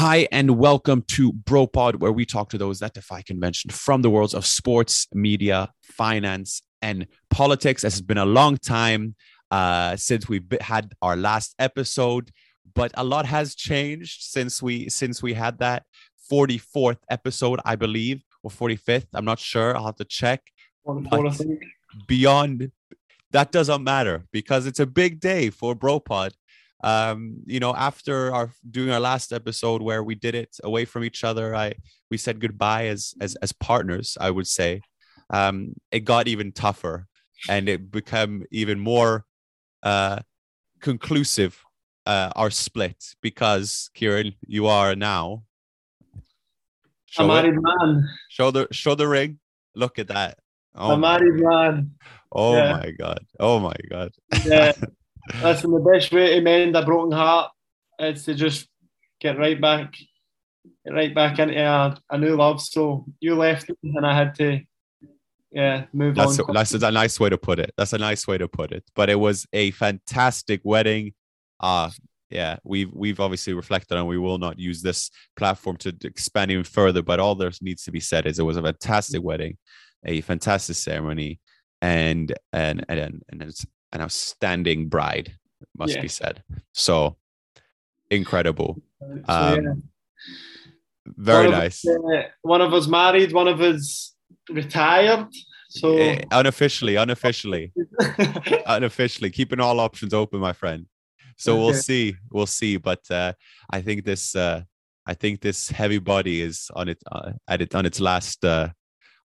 Hi, and welcome to BroPod, where we talk to those that defy convention from the worlds of sports, media, finance, and politics. It's been a long time uh, since we've had our last episode, but a lot has changed since we since we had that 44th episode, I believe, or 45th. I'm not sure. I'll have to check. Beyond that doesn't matter because it's a big day for BroPod um you know after our doing our last episode where we did it away from each other i we said goodbye as as as partners i would say. Um it got even tougher and it became even more uh conclusive uh our split because kieran you are now. Show a married it. man. show the show the ring. Look at that. Oh a married man. Oh yeah. my god. Oh my god. Yeah Listen, the best way to mend a broken heart is to just get right back, get right back into a, a new love. So you left and I had to, yeah, move that's on. A, that's a nice way to put it. That's a nice way to put it. But it was a fantastic wedding. Uh yeah, we've we've obviously reflected on. We will not use this platform to expand even further. But all there needs to be said is it was a fantastic wedding, a fantastic ceremony, and and and and it's an outstanding bride, must yeah. be said. So incredible. So, um, yeah. Very one nice. Of, uh, one of us married, one of us retired. So uh, unofficially, unofficially, unofficially, keeping all options open, my friend. So okay. we'll see, we'll see. But uh, I think this, uh, I think this heavy body is on it uh, at it on its last, uh,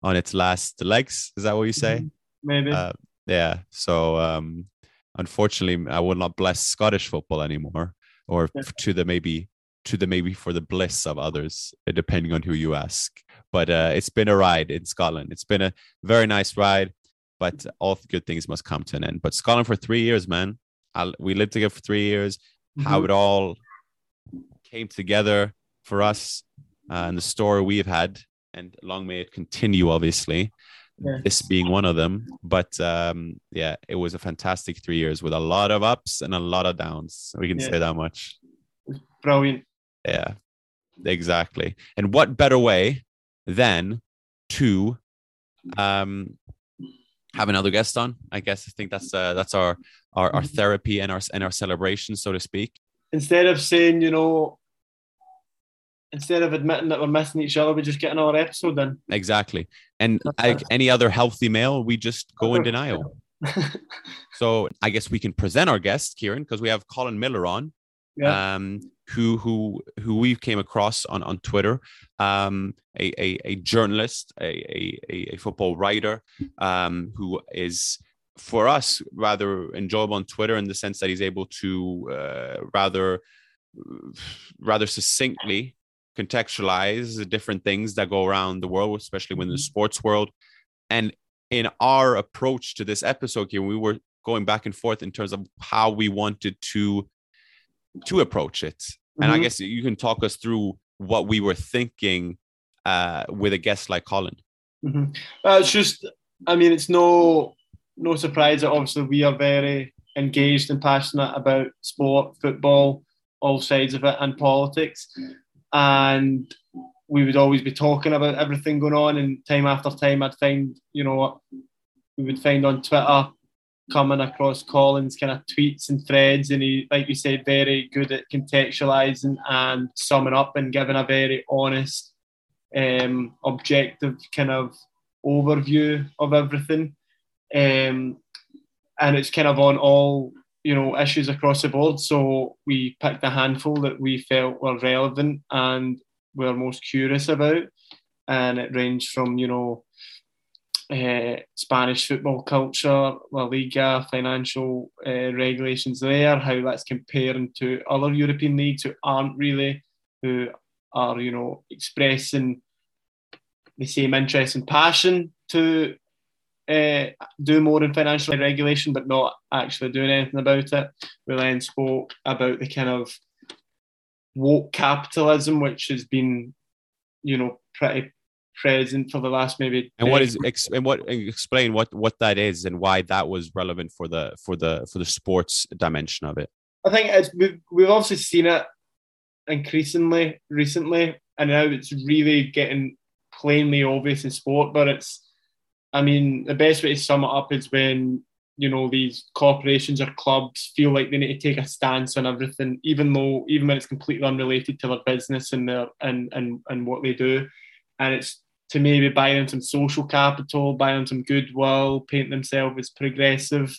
on its last legs. Is that what you say? Mm-hmm. Maybe. Uh, yeah. So um, unfortunately, I will not bless Scottish football anymore, or yeah. to the maybe to the maybe for the bliss of others, uh, depending on who you ask. But uh, it's been a ride in Scotland. It's been a very nice ride, but all good things must come to an end. But Scotland for three years, man. I, we lived together for three years. Mm-hmm. How it all came together for us uh, and the story we've had, and long may it continue, obviously yeah. this being one of them. But um, yeah, it was a fantastic three years with a lot of ups and a lot of downs. We can yeah. say that much. Brilliant. Yeah, exactly. And what better way than to um, have another guest on? I guess I think that's uh, that's our, our our mm-hmm. therapy and our and our celebration, so to speak. Instead of saying, you know, instead of admitting that we're missing each other, we just get another episode in. Exactly. And like any other healthy male, we just go in denial. so I guess we can present our guest, Kieran, because we have Colin Miller on. Yeah. Um, who who who we came across on on Twitter, um, a, a, a journalist, a, a, a football writer, um, who is for us rather enjoyable on Twitter in the sense that he's able to uh, rather rather succinctly contextualize the different things that go around the world, especially within the mm-hmm. sports world. And in our approach to this episode here, we were going back and forth in terms of how we wanted to to approach it. Mm-hmm. And I mm-hmm. guess you can talk us through what we were thinking uh, with a guest like Colin. Mm-hmm. Uh, it's just, I mean, it's no no surprise that obviously we are very engaged and passionate about sport, football, all sides of it, and politics and we would always be talking about everything going on. And time after time, I'd find, you know, we would find on Twitter coming across Colin's kind of tweets and threads, and he, like you said, very good at contextualizing and summing up and giving a very honest, um, objective kind of overview of everything. Um, and it's kind of on all you know issues across the board. So we picked a handful that we felt were relevant and were most curious about, and it ranged from you know uh, Spanish football culture, La Liga, financial uh, regulations there, how that's comparing to other European leagues who aren't really, who are you know expressing the same interest and passion to uh, do more in financial regulation, but not actually doing anything about it. We then spoke about the kind of woke capitalism, which has been, you know, pretty present for the last maybe. And what is ex- and what explain what what that is and why that was relevant for the for the for the sports dimension of it. I think it's we've, we've obviously seen it increasingly recently, and now it's really getting plainly obvious in sport. But it's, I mean, the best way to sum it up is when you know these corporations or clubs feel like they need to take a stance on everything, even though even when it's completely unrelated to their business and their and and and what they do, and it's to maybe buy them some social capital, buy them some goodwill, paint themselves as progressive,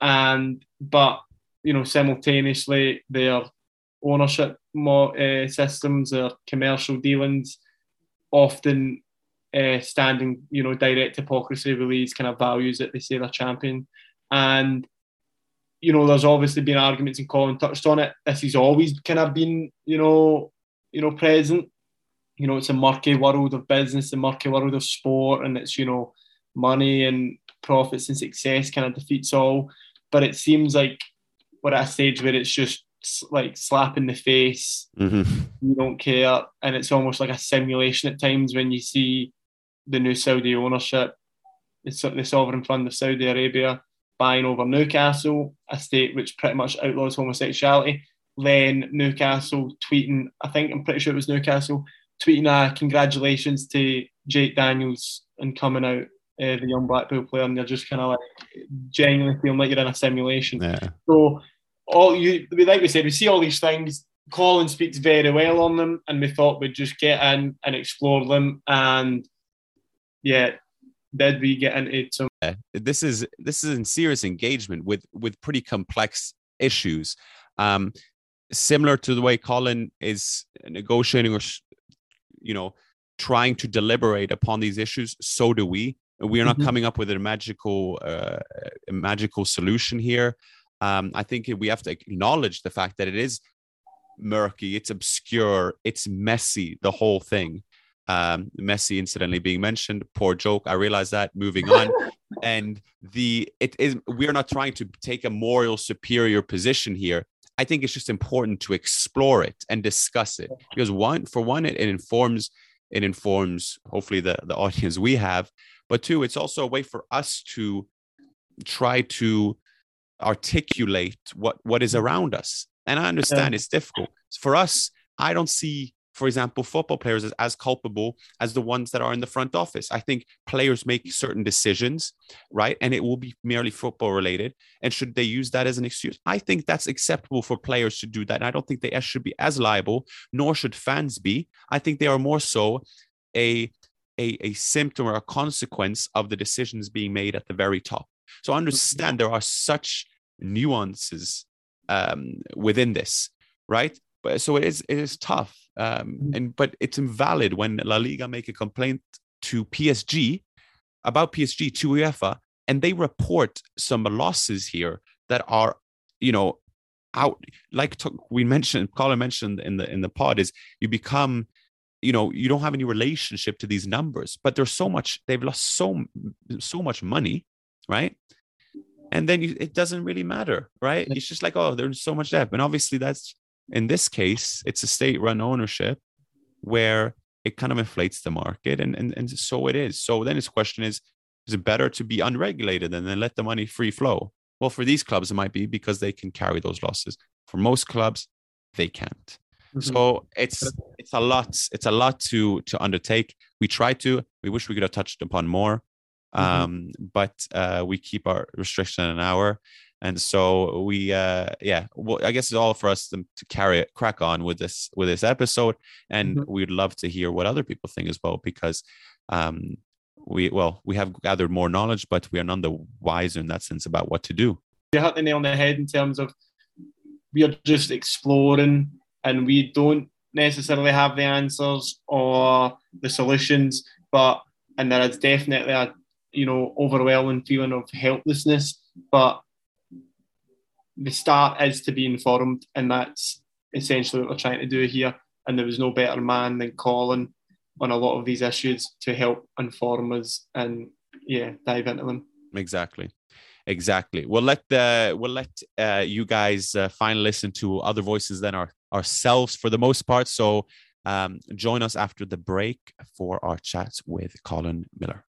and but you know simultaneously their ownership more, uh, systems, their commercial dealings, often uh, standing, you know, direct hypocrisy with these kind of values that they say they're champion. And, you know, there's obviously been arguments and Colin touched on it. This has always kind of been, you know, you know, present. You know, it's a murky world of business, a murky world of sport, and it's, you know, money and profits and success kind of defeats all. But it seems like we're at a stage where it's just like slap in the face. Mm-hmm. You don't care, and it's almost like a simulation at times when you see the new Saudi ownership, the, sovereign fund of Saudi Arabia buying over Newcastle, a state which pretty much outlaws homosexuality. Then Newcastle tweeting, I think I'm pretty sure it was Newcastle, tweeting a congratulations to Jake Daniels and coming out, uh, the young Blackpool player, and you're just kind of like genuinely feeling like you're in a simulation. Yeah. So all you like we said, we see all these things. Colin speaks very well on them, and we thought we'd just get in and explore them. And yeah, did we get into some? This is this is in serious engagement with with pretty complex issues, um, similar to the way Colin is negotiating or you know trying to deliberate upon these issues. So do we. We are not mm-hmm. coming up with a magical uh, a magical solution here um, I think we have to acknowledge the fact that it is murky, it's obscure, it's messy, the whole thing. Um, Messi, incidentally, being mentioned, poor joke. I realize that. Moving on, and the it is we are not trying to take a moral superior position here. I think it's just important to explore it and discuss it because one, for one, it, it informs it informs hopefully the the audience we have, but two, it's also a way for us to try to articulate what what is around us and i understand yeah. it's difficult for us i don't see for example football players as, as culpable as the ones that are in the front office. I think players make certain decisions right? And it will be merely football related. And should they use that as an excuse? I think that's acceptable for players to do that. And i don't think they should be as liable nor should fans be. I think they are more so a a, a symptom or a consequence of the decisions being made at the very top. So understand there are such nuances um, within this, right? But so it is it is tough, um, mm. and but it's invalid when La Liga make a complaint to PSG about PSG to UEFA, and they report some losses here that are, you know, out like we mentioned, Colin mentioned in the in the pod is you become you know you don't have any relationship to these numbers but there's so much they've lost so so much money right and then you, it doesn't really matter, right? It's just like, oh, there's so much debt. And obviously, that's in this case, it's a state run ownership where it kind of inflates the market. And, and, and so it is. So then this question is is it better to be unregulated and then let the money free flow? Well, for these clubs, it might be because they can carry those losses. For most clubs, they can't. Mm-hmm. So it's it's a lot. It's a lot to to undertake. We try to. We wish we could have touched upon more. Mm-hmm. Um, but uh, we keep our restriction an hour. And so we, uh, yeah, well, I guess it's all for us to, to carry it, crack on with this with this episode, and mm-hmm. we'd love to hear what other people think as well, because um, we well we have gathered more knowledge, but we are none the wiser in that sense about what to do. You hit the nail on the head in terms of we are just exploring, and we don't necessarily have the answers or the solutions, but and there is definitely a you know, overwhelming feeling of helplessness. But the start is to be informed, and that's essentially what we're trying to do here. And there was no better man than Colin on a lot of these issues to help inform us and yeah, dive into them. Exactly. Exactly. We'll let the we'll let uh, you guys uh, finally listen to other voices than our ourselves for the most part. So um, join us after the break for our chat with Colin Miller.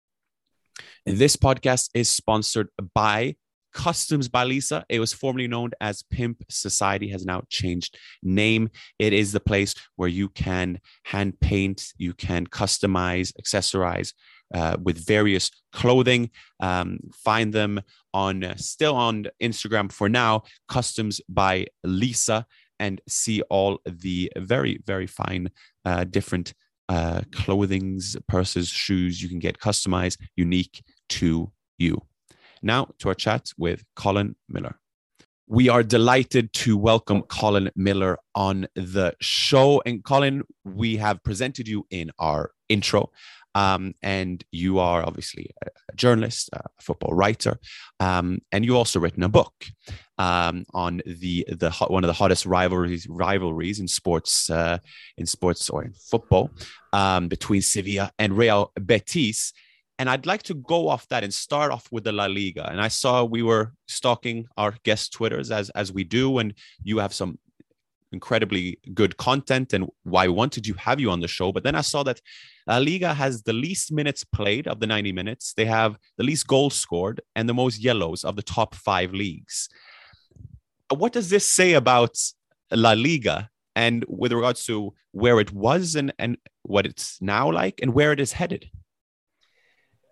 This podcast is sponsored by Customs by Lisa. It was formerly known as Pimp Society, has now changed name. It is the place where you can hand paint, you can customize, accessorize uh, with various clothing. Um, find them on uh, still on Instagram for now, Customs by Lisa, and see all the very very fine uh, different uh, clothings, purses, shoes you can get customized, unique to you. Now to our chat with Colin Miller. We are delighted to welcome Colin Miller on the show. And Colin, we have presented you in our intro. Um, and you are obviously a journalist, a football writer, um, and you also written a book um, on the the one of the hottest rivalries rivalries in sports uh, in sports or in football um, between Sevilla and Real Betis. And I'd like to go off that and start off with the La Liga. And I saw we were stalking our guest Twitters as as we do, and you have some incredibly good content and why wanted to have you on the show. But then I saw that La Liga has the least minutes played of the 90 minutes. They have the least goals scored and the most yellows of the top five leagues. What does this say about La Liga and with regards to where it was and, and what it's now like and where it is headed?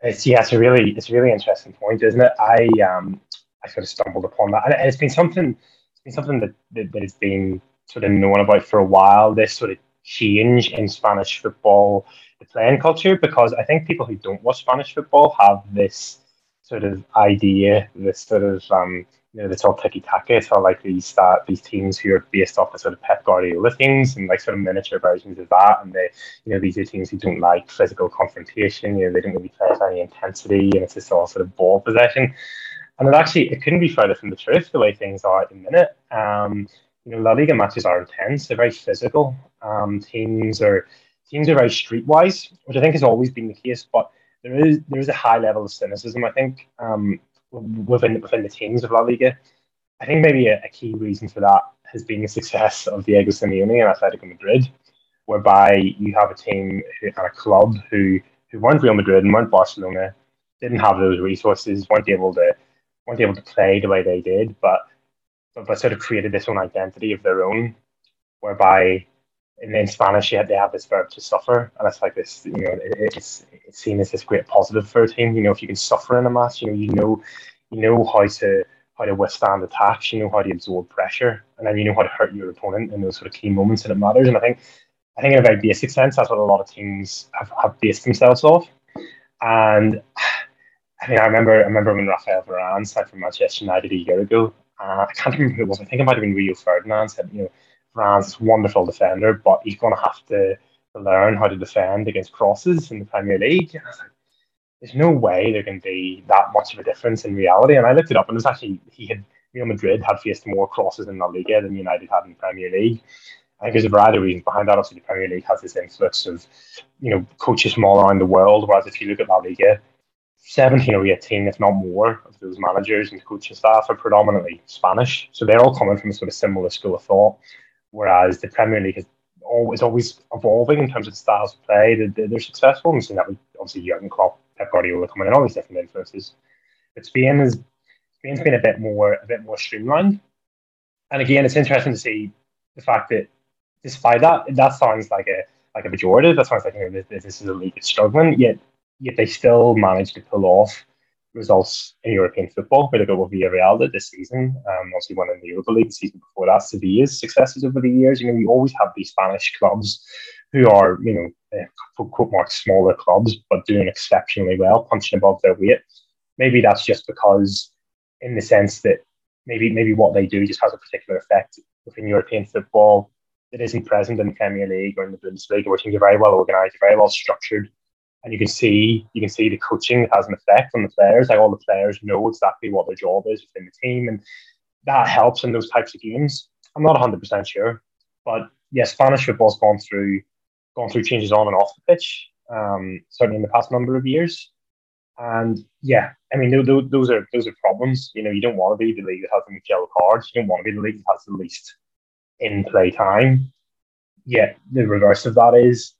It's yeah, it's a really it's a really interesting point, isn't it? I um I sort of stumbled upon that, and it's been something it's been something that that, that has been sort of known about for a while. This sort of change in Spanish football, the playing culture, because I think people who don't watch Spanish football have this sort of idea, this sort of um, you know, it's all tiki taka. It's all like these uh, these teams who are based off the sort of Pep Guardiola things and like sort of miniature versions of that. And they, you know, these are teams who don't like physical confrontation. You know, they don't really play with any intensity, and it's just all sort of ball possession. And it actually it couldn't be further from the truth the way things are at the minute. Um, you know, La Liga matches are intense. They're very physical. Um, teams are teams are very streetwise, which I think has always been the case. But there is there is a high level of cynicism. I think um, within within the teams of La Liga. I think maybe a, a key reason for that has been the success of Diego Simeone and Atletico Madrid, whereby you have a team and a club who who weren't Real Madrid and weren't Barcelona, didn't have those resources, weren't able to weren't able to play the way they did, but but, but sort of created this own identity of their own, whereby in, in Spanish yet they have this verb to suffer, and it's like this, you know, it, it's it's seen as this great positive for a team. You know, if you can suffer in a match, you know, you know, you know how to how to withstand attacks, you know how to absorb pressure, and then you know how to hurt your opponent in those sort of key moments, and it matters. And I think, I think in a very basic sense, that's what a lot of teams have, have based themselves off. And I mean, I remember, I remember when Rafael Varane signed for Manchester United a year ago. Uh, I can't remember who it was. I think it might have been Rio Ferdinand said, you know, Varane's wonderful defender, but he's going to have to, learn how to defend against crosses in the Premier League. And I was like, there's no way there can be that much of a difference in reality. And I looked it up, and it was actually he had Real Madrid had faced more crosses in La Liga than United had in the Premier League. I think there's a variety of reasons behind that. Obviously, the Premier League has this influx of, you know, coaches from all around the world. Whereas if you look at La Liga, 17 or 18, if not more, of those managers and coaching staff are predominantly Spanish. So they're all coming from a sort of similar school of thought whereas the Premier League is always always evolving in terms of styles of play. They're, they're successful, and seeing that with obviously Jurgen Klopp, Pep Guardiola coming in, all these different influences. But Spain is Spain's been a bit more a bit more streamlined, and again, it's interesting to see the fact that despite that, that sounds like a like a pejorative. That sounds like you know, this, this is a league that's struggling. Yet yet they still manage to pull off results in European football, where they go with Villarreal did this season. Um, obviously, won in the Europa League the season before that. Sevilla's successes over the years. You know, you always have these Spanish clubs who are, you know, uh, quote, quote mark smaller clubs, but doing exceptionally well, punching above their weight. Maybe that's just because, in the sense that maybe maybe what they do just has a particular effect within European football that isn't present in the Premier League or in the Bundesliga, teams are very well organised, very well structured and you can see you can see the coaching has an effect on the players. Like all the players know exactly what their job is within the team, and that helps in those types of games. I'm not 100 percent sure, but yes, Spanish football's gone through gone through changes on and off the pitch, um, certainly in the past number of years. And yeah, I mean those, those are those are problems. You know, you don't want to be the league that has the most yellow cards. You don't want to be the league that has the least in play time. Yet the reverse of that is,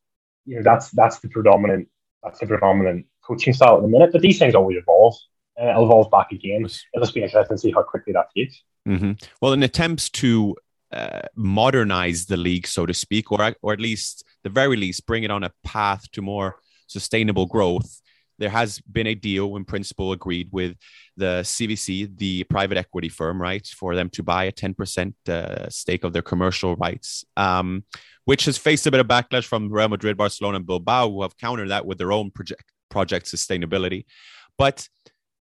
you know, that's that's the predominant that's the predominant coaching style at the minute. But these things always evolve. and it'll evolve back again. It'll just be interesting to see how quickly that takes. Mm-hmm. Well, in attempts to uh, modernize the league, so to speak, or or at least the very least bring it on a path to more sustainable growth. There has been a deal in principle agreed with the CVC, the private equity firm, right, for them to buy a 10% uh, stake of their commercial rights, um, which has faced a bit of backlash from Real Madrid, Barcelona, and Bilbao, who have countered that with their own project, project sustainability. But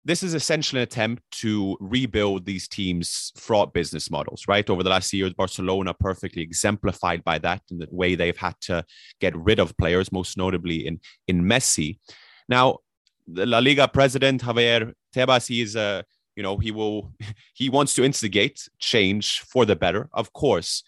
this is essentially an attempt to rebuild these teams' fraught business models, right? Over the last years, Barcelona perfectly exemplified by that in the way they've had to get rid of players, most notably in, in Messi. Now, the La Liga president, Javier Tebas, he is a, you know, he will, he wants to instigate change for the better, of course.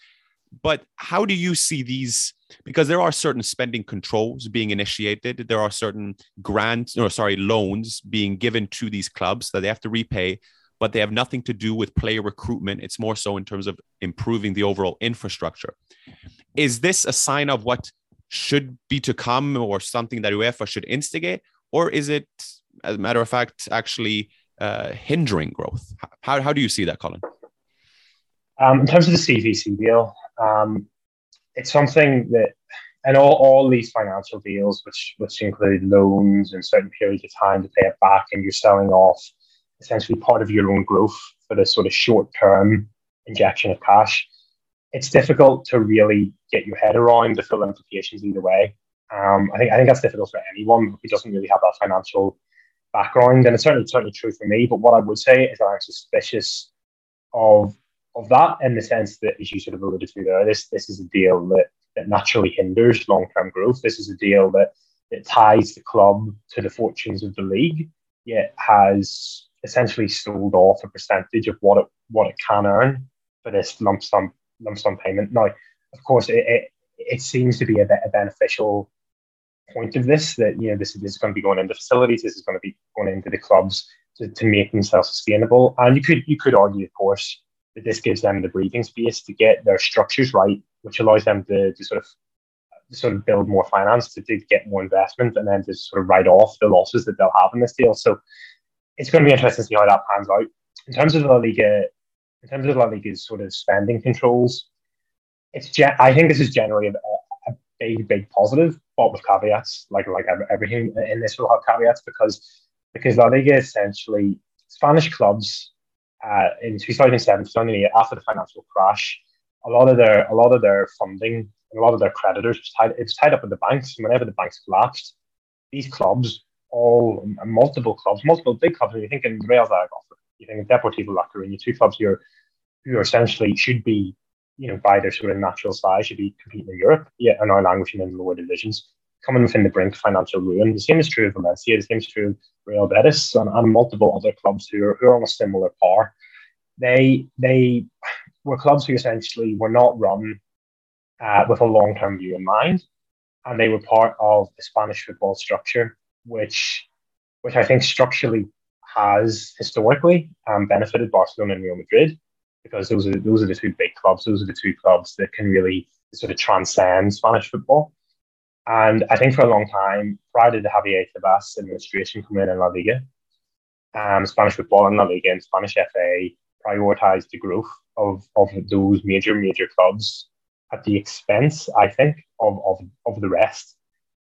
But how do you see these because there are certain spending controls being initiated. There are certain grants, or sorry, loans being given to these clubs that they have to repay, but they have nothing to do with player recruitment. It's more so in terms of improving the overall infrastructure. Is this a sign of what should be to come or something that UEFA should instigate? Or is it, as a matter of fact, actually uh, hindering growth? How, how do you see that, Colin? Um, in terms of the CVC deal, um, it's something that and all, all these financial deals, which which include loans and certain periods of time to pay it back, and you're selling off essentially part of your own growth for this sort of short term injection of cash. It's difficult to really get your head around the full implications either way. Um, I think I think that's difficult for anyone who doesn't really have that financial background, and it's certainly certainly true for me. But what I would say is that I'm suspicious of of that in the sense that, as you sort of alluded to there, this this is a deal that, that naturally hinders long term growth. This is a deal that, that ties the club to the fortunes of the league, yet has essentially sold off a percentage of what it what it can earn for this lump sum lump sum payment. Now, of course, it, it, it seems to be a, a beneficial point of this that you know this, this is going to be going into facilities, this is going to be going into the clubs to, to make themselves sustainable. And you could you could argue, of course, this gives them the breathing space to get their structures right, which allows them to, to sort of to sort of build more finance, to, to get more investment, and then to sort of write off the losses that they'll have in this deal. So it's going to be interesting to see how that pans out. In terms of La Liga, in terms of La Liga's sort of spending controls, it's gen- I think this is generally a, a big, big positive, but with caveats. Like like everything in this will have caveats because because La Liga essentially Spanish clubs uh, in 2007, after the financial crash, a lot of their a lot of their funding and a lot of their creditors was tied it's tied up in the banks. And whenever the banks collapsed, these clubs, all multiple clubs, multiple big clubs, and you think in Real Zaragoza, you think in Deportivo La Coruña, two clubs here who are essentially should be, you know, by their sort of natural size, should be competing in Europe, yet are now languishing in the lower divisions, coming within the brink of financial ruin. The same is true of Valencia, the same is true of Real Betis, and, and multiple other clubs who are, who are on a similar par they they were clubs who essentially were not run uh, with a long term view in mind, and they were part of the Spanish football structure, which which I think structurally has historically um, benefited Barcelona and Real Madrid because those are those are the two big clubs. Those are the two clubs that can really sort of transcend Spanish football. And I think for a long time, prior to the Javier Tebas administration coming in in La Liga, um, Spanish football and La Liga and Spanish FA prioritized the growth of, of those major, major clubs at the expense, I think, of, of, of the rest.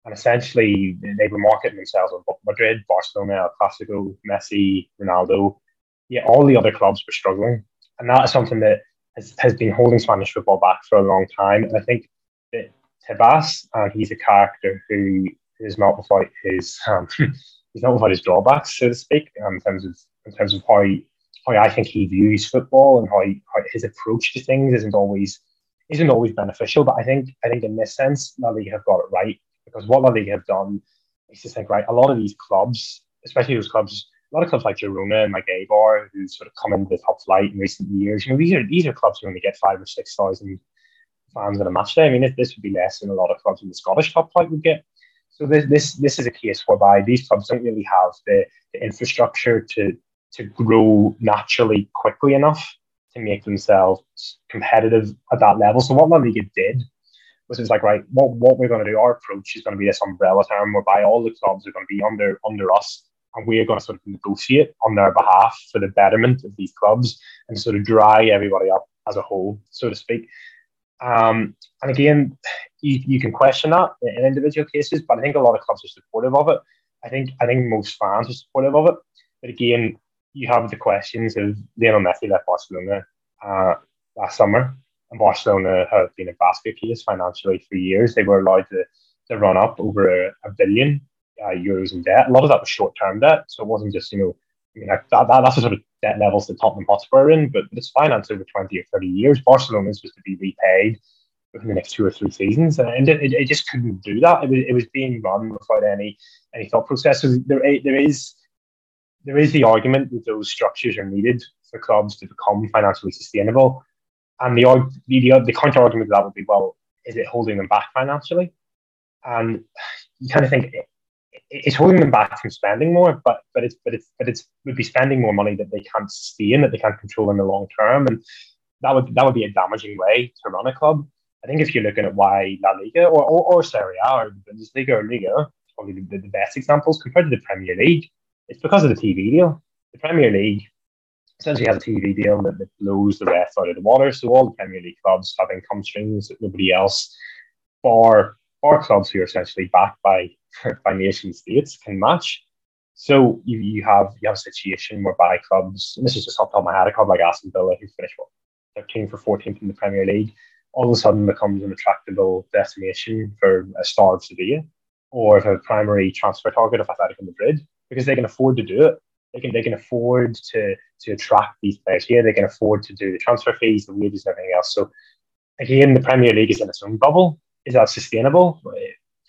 And essentially, they were marketing themselves on Madrid, Barcelona, El Clasico, Messi, Ronaldo. Yeah, all the other clubs were struggling. And that is something that has, has been holding Spanish football back for a long time. And I think that Tebas, and he's a character who is not without his um, he's not without his drawbacks, so to speak, um, in terms of in terms of how how I think he views football and how, how his approach to things isn't always isn't always beneficial. But I think I think in this sense, La Liga have got it right because what La Liga have done is to think right. A lot of these clubs, especially those clubs, a lot of clubs like Girona and like Eibar, who sort of come into the top flight in recent years. You know, these are these are clubs who only get five or six thousand fans in a match day. I mean, this would be less than a lot of clubs in the Scottish top flight would get. So this this this is a case whereby these clubs don't really have the, the infrastructure to to grow naturally quickly enough to make themselves competitive at that level. So what La Liga did was it was like, right, what, what we're going to do, our approach is going to be this umbrella term whereby all the clubs are going to be under under us and we're going to sort of negotiate on their behalf for the betterment of these clubs and sort of dry everybody up as a whole, so to speak. Um, and again, you, you can question that in individual cases, but I think a lot of clubs are supportive of it. I think I think most fans are supportive of it. But again, you have the questions of Lionel Messi left Barcelona uh, last summer, and Barcelona have been a basket case financially for years. They were allowed to, to run up over a, a billion uh, euros in debt. A lot of that was short term debt, so it wasn't just you know, Mean like that, that that's the sort of debt levels that Tottenham Hotspur are in, but it's financed over twenty or thirty years. Barcelona is supposed to be repaid within the next two or three seasons, and it, it, it just couldn't do that. It was, it was being run without any any thought process. So there eh, there is there is the argument that those structures are needed for clubs to become financially sustainable, and the the, the counter argument to that would be, well, is it holding them back financially? And you kind of think it's holding them back from spending more, but but it's but it's but it's would be spending more money that they can't sustain, that they can't control in the long term, and that would that would be a damaging way to run a club. I think if you're looking at why La Liga or or, or Serie A or Bundesliga or Liga, probably the, the best examples compared to the Premier League, it's because of the TV deal. The Premier League essentially has a TV deal that, that blows the rest out of the water. So all the Premier League clubs have income streams that nobody else, bar bar clubs who are essentially backed by by nation states, can match. So you, you have you have a situation whereby clubs, and this is just off the top of my head, a club like Aston Villa who finished what 13 for 14th in the Premier League, all of a sudden becomes an attractable destination for a star of Sevilla or a primary transfer target of Atletico Madrid because they can afford to do it. They can they can afford to to attract these players here. They can afford to do the transfer fees, the wages, and everything else. So again, the Premier League is in its own bubble. Is that sustainable?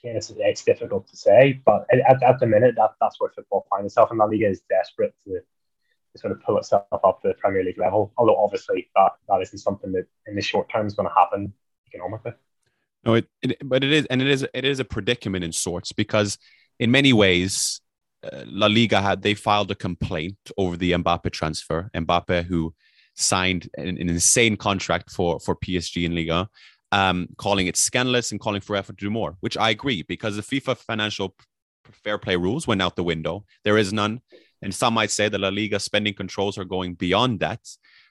It's, it's difficult to say, but at, at the minute, that, that's where football finds itself, and La Liga is desperate to, to sort of pull itself up to the Premier League level. Although obviously that, that isn't something that in the short term is going to happen economically. No, it, it, but it is, and it is, it is a predicament in sorts because in many ways, uh, La Liga had they filed a complaint over the Mbappe transfer. Mbappe, who signed an, an insane contract for for PSG in Liga, um, calling it scandalous and calling for UEFA to do more, which I agree because the FIFA financial fair play rules went out the window. There is none, and some might say that La Liga spending controls are going beyond that.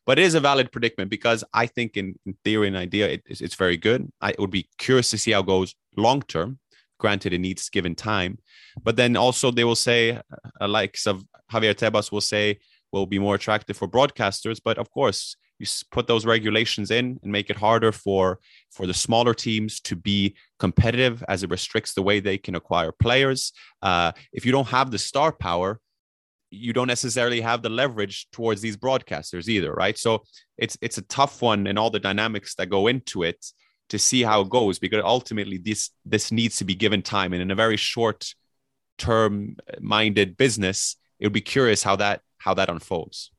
But it is a valid predicament because I think, in, in theory and idea, it, it's, it's very good. I would be curious to see how it goes long term. Granted, it needs given time, but then also they will say, uh, likes of Javier Tebas will say, will be more attractive for broadcasters. But of course, you put those regulations in and make it harder for for the smaller teams to be competitive as it restricts the way they can acquire players. Uh, if you don't have the star power, you don't necessarily have the leverage towards these broadcasters either, right? So it's it's a tough one and all the dynamics that go into it to see how it goes because ultimately this this needs to be given time and in a very short term minded business it would be curious how that how that unfolds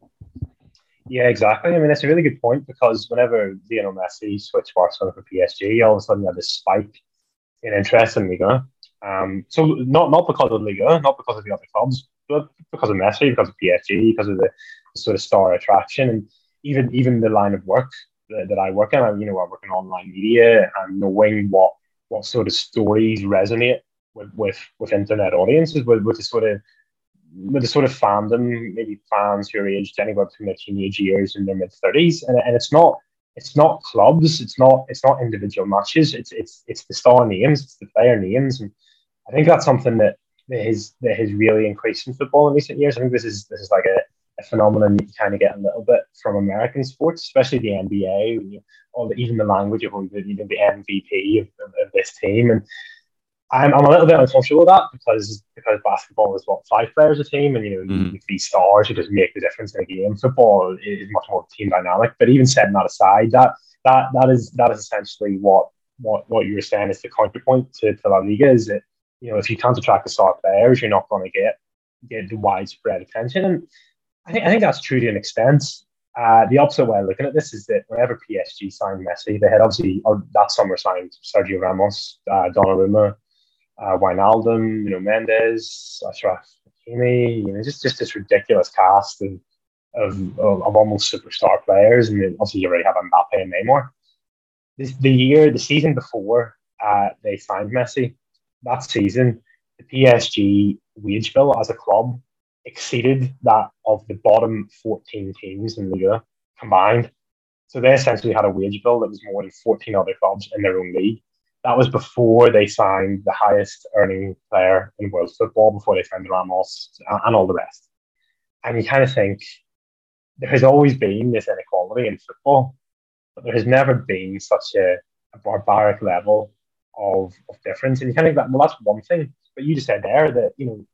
yeah exactly i mean that's a really good point because whenever Lionel Messi switched Barcelona for PSG all of a sudden you have this spike in interest in Liga um, so not not because of Liga not because of the other clubs but because of Messi, because of PSG, because of the, the sort of star attraction, and even even the line of work that, that I work in. I, you know, I work in online media, and knowing what what sort of stories resonate with with, with internet audiences, with, with the sort of with the sort of fandom, maybe fans who are aged anywhere between their teenage years and their mid thirties, and, and it's not it's not clubs, it's not it's not individual matches, it's it's it's the star names, it's the player names, and I think that's something that that has that has really increased in football in recent years. I think this is this is like a, a phenomenon you kind of get a little bit from American sports, especially the NBA. All the, even the language of the, you know, the MVP of, of, this team, and I'm, I'm a little bit uncomfortable with that because because basketball is what five players a team, and you know mm. these stars who just make the difference in a game. Football is much more team dynamic. But even setting that aside, that that that is that is essentially what what what you were saying is the counterpoint to, to La Liga is that you know, if you can't attract the star players, you're not going to get get the widespread attention. And I think I think that's true to an extent. Uh, the opposite way of looking at this is that whenever PSG signed Messi, they had obviously or that summer signed Sergio Ramos, uh, Donnarumma, uh, Wijnaldum, you know, Mendes, Achraf Hakimi, you know, just just this ridiculous cast of of, of, almost superstar players, and obviously you already have Mbappe and Neymar. This, the year, the season before uh, they signed Messi, that season, the PSG wage bill as a club exceeded that of the bottom 14 teams in the year combined. So they essentially had a wage bill that was more than 14 other clubs in their own league. That was before they signed the highest earning player in world football, before they signed Ramos and all the rest. And you kind of think there has always been this inequality in football, but there has never been such a, a barbaric level of, of difference. And you kind of think that, well, that's one thing. But you just said there that, you know,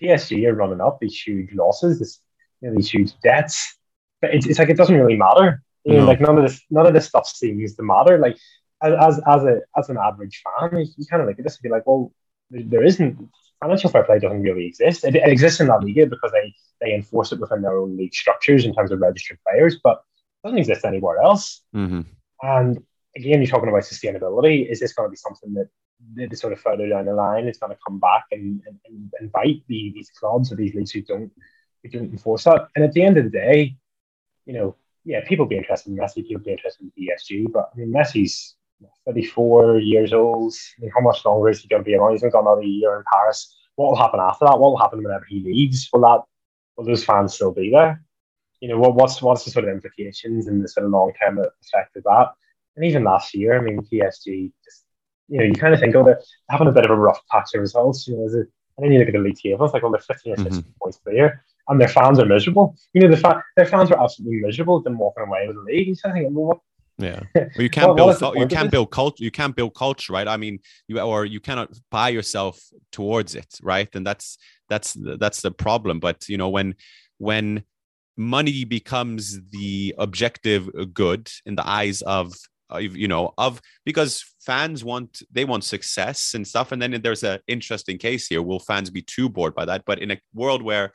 PSG are running up these huge losses, this, you know, these huge debts. But it's, it's like it doesn't really matter. You know, no. like none of this none of this stuff seems to matter. Like as as a as an average fan, you, you kind of look at this and be like, well, there, there isn't financial fair play doesn't really exist. It, it, exists in La Liga because they they enforce it within their own league structures in terms of registered players, but it doesn't exist anywhere else. Mm-hmm. And again, you're talking about sustainability. Is this going to be something that the, sort of further down the line is going to come back and, and, and bite the, these clubs or these leagues who don't who don't enforce that? And at the end of the day, you know, yeah, people be interested in Messi, people be interested in PSG, but I mean, Messi's 34 years old. I mean, how much longer is he going to be around? He's got another year in Paris. What will happen after that? What will happen whenever he leaves? Will that will those fans still be there? You know, what, what's what's the sort of implications and the sort of long term effect of that? And even last year, I mean, PSG just you know, you kind of think, oh, they're having a bit of a rough patch of results. You know, it, and then you look at the league table, it's like, well, they're 15 or 16 mm-hmm. points clear, and their fans are miserable. You know, the fa- their fans are absolutely miserable, them walking away with the league. You kind of think, well, what, yeah, well, you can't build you can't build culture. You can't build culture, right? I mean, you or you cannot buy yourself towards it, right? And that's that's that's the problem. But you know, when when money becomes the objective good in the eyes of you know of because fans want they want success and stuff and then there's an interesting case here will fans be too bored by that but in a world where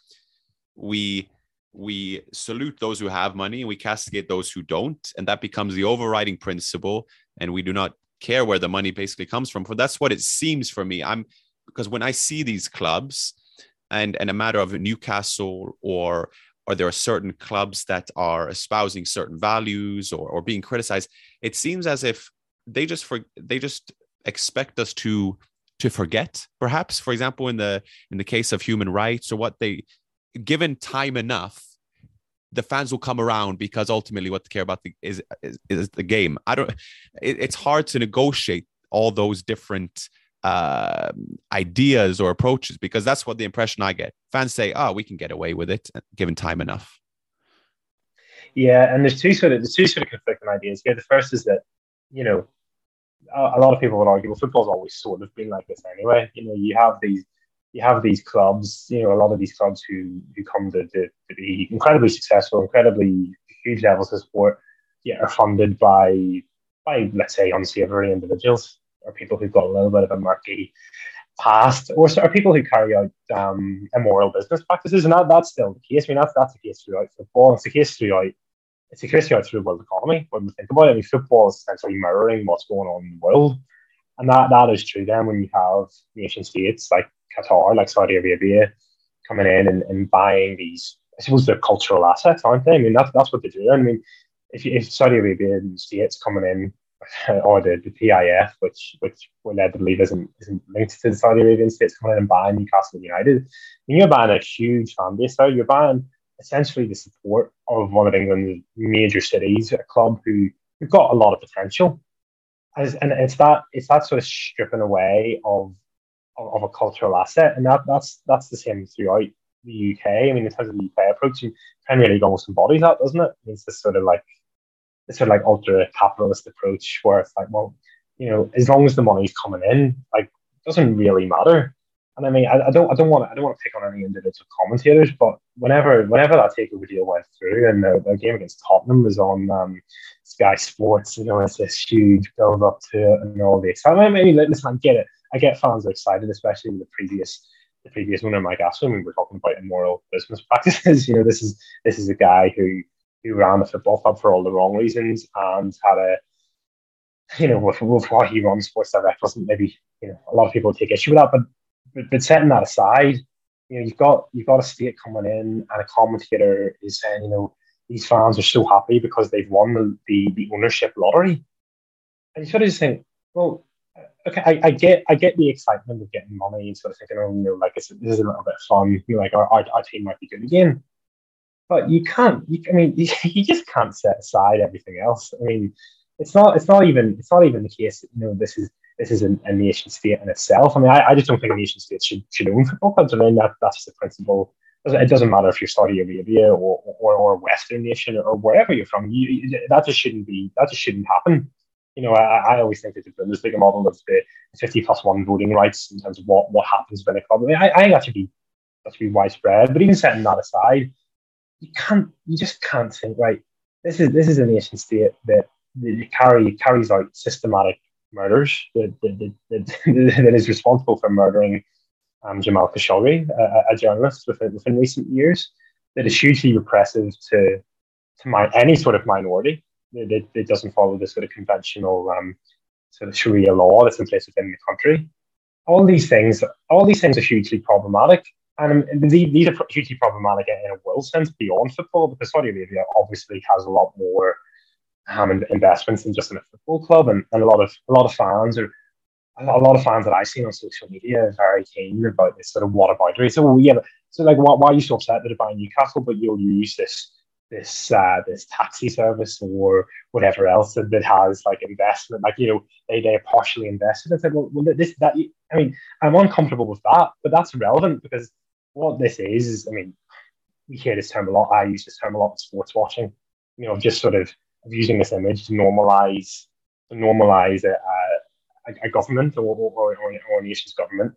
we we salute those who have money and we castigate those who don't. And that becomes the overriding principle. And we do not care where the money basically comes from for that's what it seems for me. I'm because when i see these clubs and and a matter of newcastle or or there are certain clubs that are espousing certain values or, or being criticized it seems as if they just for they just expect us to to forget perhaps. For example in the in the case of human rights or what they given time enough, the fans will come around because ultimately what they care about the, is, is, is the game. I don't. It, it's hard to negotiate all those different uh, ideas or approaches because that's what the impression I get. Fans say, "Oh, we can get away with it given time enough." Yeah, and there's two sort of there's two sort of conflicting ideas here. The first is that you know a, a lot of people would argue, well, football's always sort of been like this anyway. You know, you have these you have these clubs, you know, a lot of these clubs who who come to, to, be incredibly successful, incredibly huge levels of support, yet are funded by by let's say unsavory individuals or people who've got a little bit of a murky past, or are people who carry out um, immoral business practices, and that, that's still the case. I mean, that's that's the case throughout football. It's the case throughout. It's the case throughout through the world economy. When we think about it, I mean, football is essentially mirroring what's going on in the world, and that that is true. Then when you have nation states like Qatar, like Saudi Arabia, coming in and, and buying these. I suppose they're cultural assets, aren't they? I mean, that's that's what they're doing. I mean, if, if Saudi Arabia and states coming in, or the, the PIF, which which we're led to believe isn't isn't linked to the Saudi Arabian states coming in and buying Newcastle United, mean, you're buying a huge fan base there. You're buying essentially the support of one of England's major cities, a club who who've got a lot of potential. As, and it's that it's that sort of stripping away of of, of a cultural asset, and that that's that's the same throughout the UK. I mean, in terms of the UK approach, Premier League almost embodies that, doesn't it? It's this sort of like this sort of like ultra capitalist approach where it's like, well, you know, as long as the money's coming in, like, it doesn't really matter. And I mean, I, I don't, I don't want, to, I don't want to pick on any individual commentators, but whenever, whenever that takeover deal went through, and the, the game against Tottenham was on um, Sky Sports, you know, it's this huge build up to it and all excitement. I mean, listen, I get it. I get fans excited, especially with the previous the previous owner, Mike Ashley. We were talking about immoral business practices. you know, this is this is a guy who who ran the football club for all the wrong reasons and had a you know with, with what he runs Sports Direct wasn't maybe you know a lot of people take issue with that, but but, but setting that aside, you know, you've got you've got a state coming in and a commentator is saying, you know, these fans are so happy because they've won the, the, the ownership lottery. And you sort of just think, well, okay, I, I, get I get the excitement of getting money and sort of thinking, oh, know, like this is a little bit fun. You know, like our, our, our team might be good again. But you can't. You, I mean, you, you just can't set aside everything else. I mean, it's not. It's not even. It's not even the case. That, you know, this is this is a, a, nation state in itself. I mean, I, I just don't think a nation state should should own football clubs. I mean, that that's the principle. It doesn't matter if you're Saudi Arabia or, or, or Western nation or wherever you're from. You, that just shouldn't be. That just shouldn't happen you know, I, I always think that the Bundesliga model of the 50 plus one voting rights in terms of what, what happens when a club, I, I think that should be that should be widespread. But even setting that aside, you can't, you just can't think right. This is this is a nation state that, that carry carries out systematic murders that that, that, that is responsible for murdering um, Jamal Khashoggi, a, a journalist within, within recent years. That is hugely repressive to to my, any sort of minority it, it doesn't follow the sort of conventional um, sort of Sharia law that's in place within the country. All these things, all these things are hugely problematic, and these are hugely problematic in a world sense beyond football because Saudi Arabia obviously has a lot more um, investments than just in a football club, and, and a lot of a lot of fans are a lot of fans that I've seen on social media are very keen about this sort of about it. So yeah, so like why, why are you so upset that about Newcastle, but you'll use this this uh, this taxi service or whatever else that, that has like investment, like you know they they partially invested. I said, well, well, this that I mean, I'm uncomfortable with that, but that's relevant because what this is is, I mean, we hear this term a lot. I use this term a lot in sports watching. You know, just sort of, of using this image to normalize to normalize a, a, a government or, or, or, or a nation's government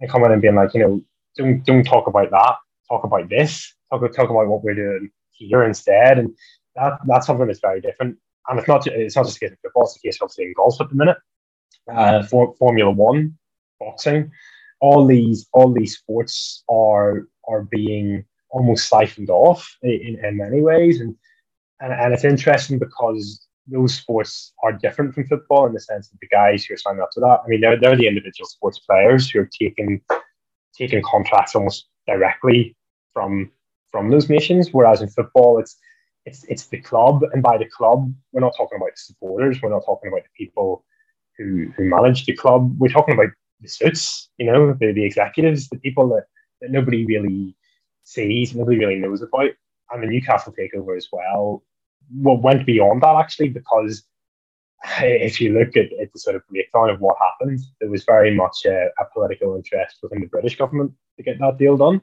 and coming and being like, you know, don't don't talk about that. Talk about this. Talk talk about what we're doing here instead. And that, that's something that's very different. And it's not it's not just a case of football; it's a case of in golf at the minute. Uh, for, Formula One, boxing, all these all these sports are are being almost siphoned off in, in many ways, and, and and it's interesting because those sports are different from football in the sense that the guys who are signing up to that, I mean, they're, they're the individual sports players who are taking taking contracts almost directly from from those nations. Whereas in football, it's it's it's the club, and by the club, we're not talking about the supporters. We're not talking about the people who who manage the club. We're talking about the suits, you know, the, the executives, the people that, that nobody really sees, nobody really knows about. And the Newcastle takeover as well well, went beyond that actually because if you look at, at the sort of breakdown of what happened, there was very much a, a political interest within the British government to get that deal done.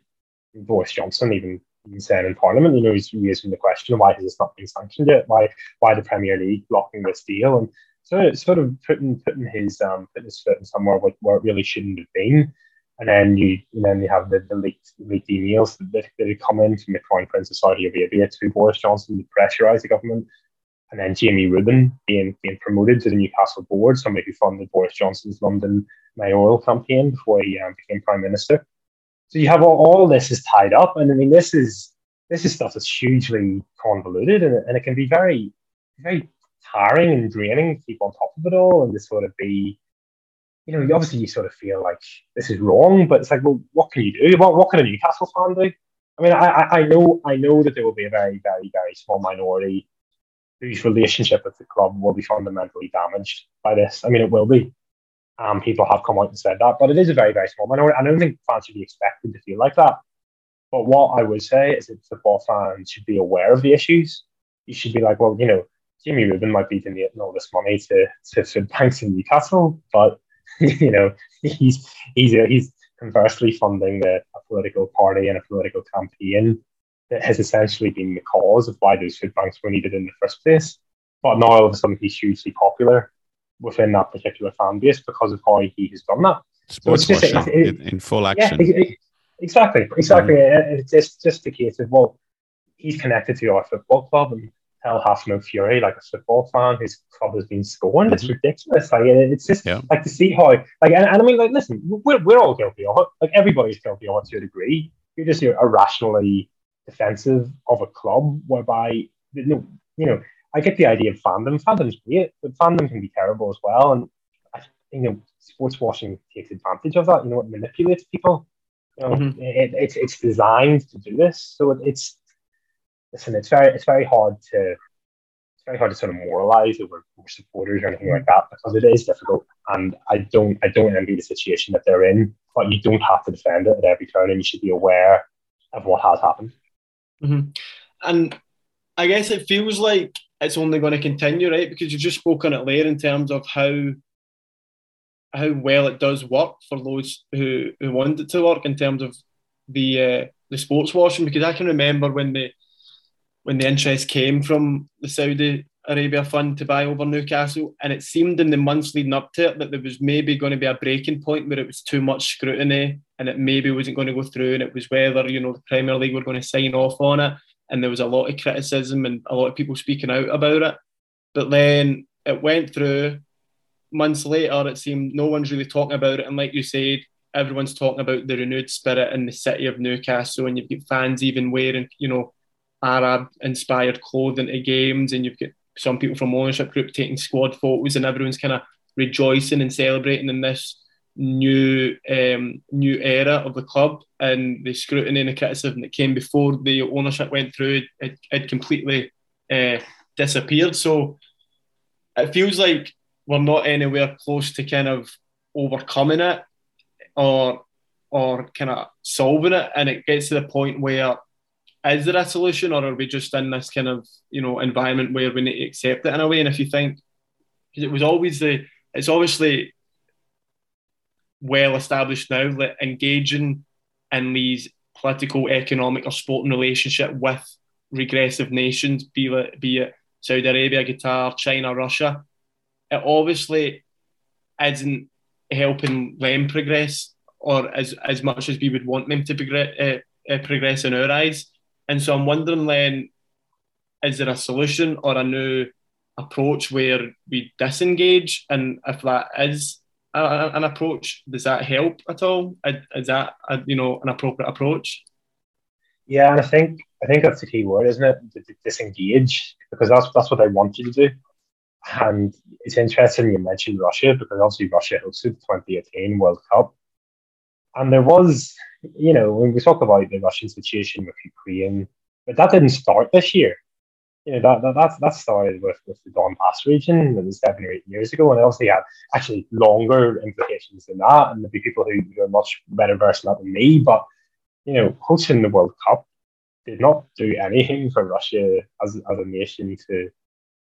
Boris Johnson even in Parliament, you know, he's raising the question, why has this not been sanctioned yet? Why why the Premier League blocking this deal? And so it's sort of putting putting his um putting his foot in somewhere where, where it really shouldn't have been. And then you and then you have the, the leaked, leaked emails that, that had come in from the Crown Prince of Saudi Arabia to Boris Johnson to pressurise the government. And then Jamie Reuben being being promoted to the Newcastle board, somebody who funded Boris Johnson's London mayoral campaign before he um, became Prime Minister. So you have all, all this is tied up, and I mean this is this is stuff that's hugely convoluted, and, and it can be very very tiring and draining to keep on top of it all, and to sort of be, you know, obviously you sort of feel like this is wrong, but it's like, well, what can you do? What what can a Newcastle fan do? I mean, I, I know I know that there will be a very very very small minority whose relationship with the club will be fundamentally damaged by this. I mean, it will be. Um, people have come out and said that, but it is a very, very small minority. I don't think fans should be expected to feel like that. But what I would say is that football fans should be aware of the issues. You should be like, well, you know, Jimmy Reuben might be donating all this money to, to food banks in Newcastle, but you know, he's he's he's conversely funding the, a political party and a political campaign that has essentially been the cause of why those food banks were needed in the first place. But now all of a sudden he's hugely popular within that particular fan base because of how he has done that. Sports so just, it, it, in full action. Yeah, it, exactly, exactly. Mm-hmm. It's just, just the case of well, he's connected to our football club, and hell has no fury like a football fan whose club has been scorned. Mm-hmm. It's ridiculous. Like it's just yeah. like to see how like and, and, I mean like listen, we're, we're all guilty of it. Like everybody's guilty of it to a degree. You're just you're irrationally defensive of a club whereby you know, you know I get the idea of fandom. Fandom's great, but fandom can be terrible as well. And I, you know, sports washing takes advantage of that. You know, it manipulates people. You know, mm-hmm. it, it's it's designed to do this. So it, it's listen, it's very it's very hard to it's very hard to sort of moralize over, over supporters or anything like that because it is difficult. And I don't I don't envy the situation that they're in, but you don't have to defend it at every turn, and you should be aware of what has happened. Mm-hmm. And I guess it feels like it's only going to continue, right? Because you've just spoken it there in terms of how how well it does work for those who, who want it to work in terms of the uh, the sports washing. Because I can remember when the when the interest came from the Saudi Arabia fund to buy over Newcastle, and it seemed in the months leading up to it that there was maybe going to be a breaking point where it was too much scrutiny and it maybe wasn't going to go through, and it was whether you know the Premier League were going to sign off on it, and there was a lot of criticism and a lot of people speaking out about it. But then it went through. Months later, it seemed no one's really talking about it, and like you said, everyone's talking about the renewed spirit in the city of Newcastle, and you've got fans even wearing, you know, Arab inspired clothing to games, and you've got some people from ownership group taking squad photos, and everyone's kind of rejoicing and celebrating in this new um, new era of the club. And the scrutiny and the criticism that came before the ownership went through it, it completely uh, disappeared. So it feels like we're not anywhere close to kind of overcoming it or or kind of solving it, and it gets to the point where is there a solution or are we just in this kind of you know environment where we need to accept it in a way and if you think because it was always the it's obviously well established now that engaging in these political economic or sporting relationship with regressive nations be it, be it Saudi Arabia Qatar China Russia it obviously isn't helping them progress or as as much as we would want them to progress, uh, uh, progress in our eyes and so I'm wondering then, is there a solution or a new approach where we disengage? And if that is an approach, does that help at all? Is that a, you know an appropriate approach? Yeah, and I think I think that's the key word, isn't it? Disengage, because that's that's what I want you to do. And it's interesting you mentioned Russia because obviously Russia hosted the 2018 World Cup, and there was you know, when we talk about the Russian situation with Ukraine, but that didn't start this year. You know, that, that, that, that started with, with the Donbass region, it was seven or eight years ago, and it obviously had actually longer implications than that. And there'd be people who, are much better versed that than me. But, you know, hosting the World Cup did not do anything for Russia as, as a nation to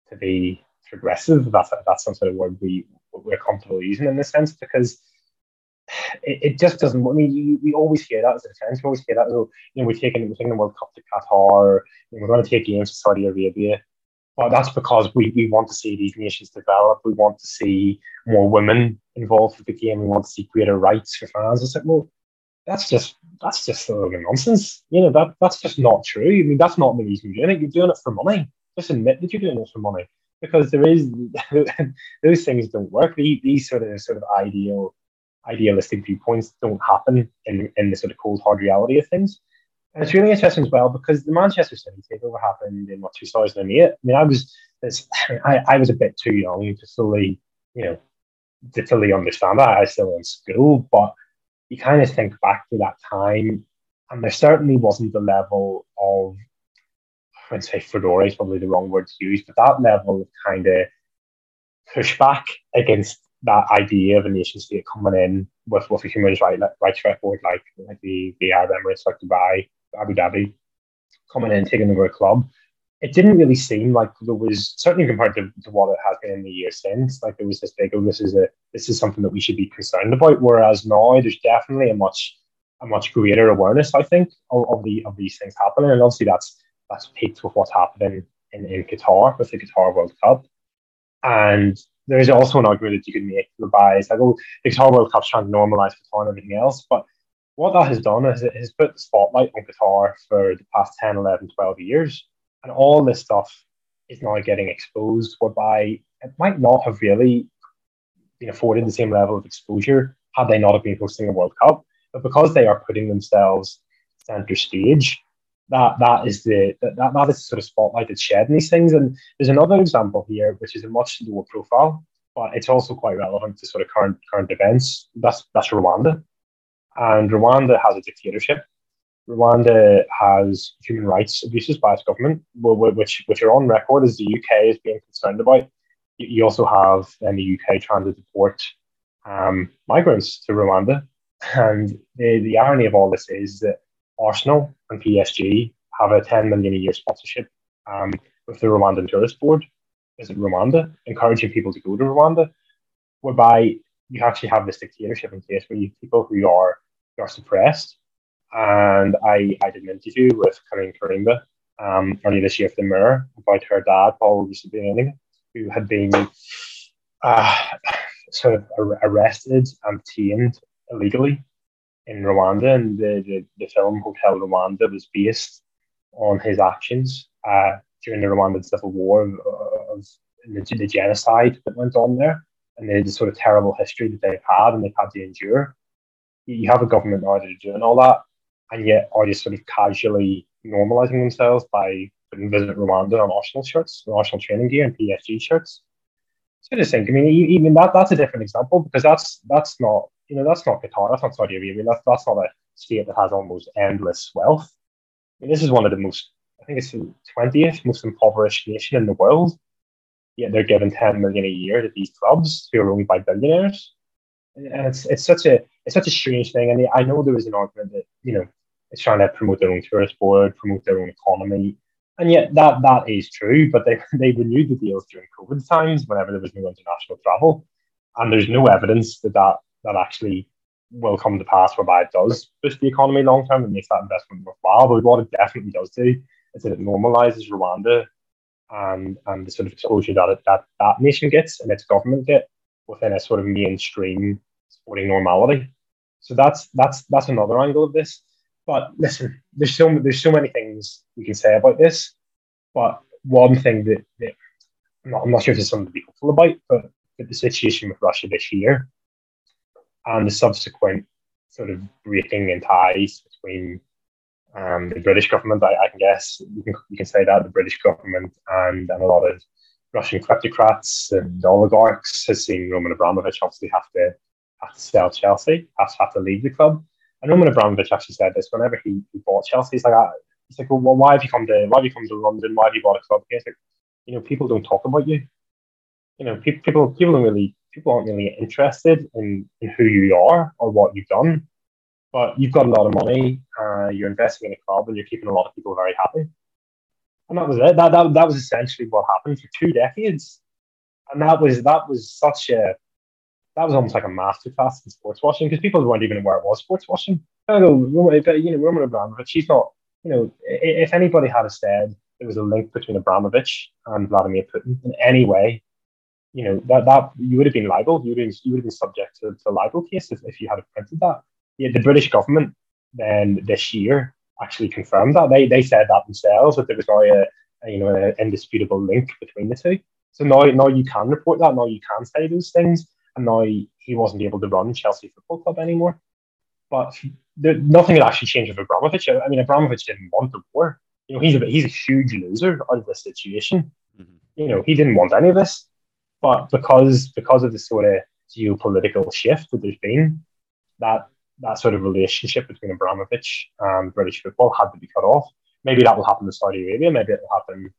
to be progressive. That's, that's some sort of word we, we're comfortable using in this sense because it, it, just doesn't. I mean, we always hear that as a defence. We always hear that. So, you know, we're taking we're taking the World Cup to Qatar. You know, we're going to take games to Saudi Arabia. But that's because we, we want to see these nations develop. We want to see more women involved with the game. We want to see greater rights for fans. It's like, well, that's just that's just a of nonsense. You know, that that's just not true. I mean, that's not the reason you're doing it. You're doing it for money. Just admit that you're doing it for money. Because there is those things don't work. These, these sort of sort of ideal idealistic viewpoints don't happen in, in the sort of cold hard reality of things. And it's really interesting as well because the Manchester City takeover happened in what 2008. I mean, I was I, I was a bit too young to fully, you know, to fully understand that. I was still in school, but you kind of think back to that time, and there certainly wasn't the level of I wouldn't say fedora is probably the wrong word to use, but that level of kind of pushback against that idea of a nation state coming in with, with a human rights rights record like like the, the Arab Emirates, like Dubai, Abu Dhabi, coming in taking over a club, it didn't really seem like there was certainly compared to, to what it has been in the years since, like there was this big, oh, this is a this is something that we should be concerned about. Whereas now there's definitely a much a much greater awareness, I think, of, of the of these things happening. And obviously that's that's peaked with what's happening in, in Qatar with the Qatar World Cup. And there is also an argument that you can make whereby it's like, oh, the Qatar World Cup's trying to normalise Qatar and everything else. But what that has done is it has put the spotlight on Qatar for the past 10, 11, 12 years. And all this stuff is now getting exposed, whereby it might not have really been afforded the same level of exposure had they not have been hosting a World Cup. But because they are putting themselves center stage, that that is the that, that is the sort of spotlight that's shed in these things. And there's another example here, which is a much lower profile, but it's also quite relevant to sort of current current events. That's that's Rwanda, and Rwanda has a dictatorship. Rwanda has human rights abuses by its government, which which are on record as the UK is being concerned about. You also have in the UK trying to deport um, migrants to Rwanda, and the, the irony of all this is that Arsenal and PSG have a 10 million a year sponsorship um, with the Rwandan Tourist Board. Visit Rwanda, encouraging people to go to Rwanda, whereby you actually have this dictatorship in place where you people who are who are suppressed. And I, I did an interview with Carine Kanimba um, earlier this year for the Mirror about her dad, Paul Rusesabagina, who had been uh, sort of arrested and detained illegally in Rwanda. And the, the, the, film Hotel Rwanda was based on his actions uh, during the Rwandan civil war of, of the, the, genocide that went on there and the, the sort of terrible history that they've had and they've had to endure. You have a government now that are doing all that and yet are just sort of casually normalizing themselves by Visit Rwanda on Arsenal shirts, or Arsenal training gear, and PSG shirts. So I just think, I mean, even that that's a different example because that's that's not you know that's not Qatar, that's not Saudi Arabia, that's that's not a state that has almost endless wealth. I mean, this is one of the most, I think it's the twentieth most impoverished nation in the world. Yet they're given ten million a year to these clubs who are owned by billionaires, and it's it's such a it's such a strange thing. And I know there was an argument that you know it's trying to promote their own tourist board, promote their own economy. And yet that that is true, but they, they renewed the deals during COVID times whenever there was no international travel. And there's no evidence that that, that actually will come to pass whereby it does boost the economy long term and makes that investment worthwhile. But what it definitely does do is that it normalizes Rwanda and and the sort of exposure that it, that that nation gets and its government get within a sort of mainstream sporting normality. So that's that's that's another angle of this. But listen, there's so there's so many things we can say about this. But one thing that, that I'm, not, I'm not sure if there's something to be hopeful about, but, but the situation with Russia this year and the subsequent sort of breaking in ties between um, the British government, I, I, can guess you can, you can say that the British government and, and a lot of Russian kleptocrats and oligarchs has seen Roman Abramovich obviously have to have to sell Chelsea, has have to leave the club. And Roman Abramovich actually said this whenever he, he bought Chelsea. He's like, ah, he's like, well, why have you come to why have you come to London? Why have you bought a club here? Like, you know, people don't talk about you. You know, people people people don't really people aren't really interested in, in who you are or what you've done. But you've got a lot of money, uh, you're investing in a club, and you're keeping a lot of people very happy. And that was it. That, that, that was essentially what happened for two decades. And that was that was such a that was almost like a masterclass in sports washing because people weren't even aware it was sports washing. I go, oh, you know, Roman Abramovich, she's not, you know, if anybody had said there was a link between Abramovich and Vladimir Putin in any way, you know, that, that you would have been liable. You would have been, you would have been subject to, to libel case if, if you had printed that. Yeah, the British government then this year actually confirmed that. They, they said that themselves, that there was now a, a you know, an indisputable link between the two. So now, now you can report that. Now you can say those things and now he wasn't able to run Chelsea Football Club anymore. But there, nothing had actually changed with Abramovich. I mean, Abramovich didn't want the war. You know, he's a he's a huge loser out of this situation. Mm-hmm. You know, he didn't want any of this. But because because of the sort of geopolitical shift that there's been, that that sort of relationship between Abramovich and British football had to be cut off. Maybe that will happen to Saudi Arabia. Maybe it will happen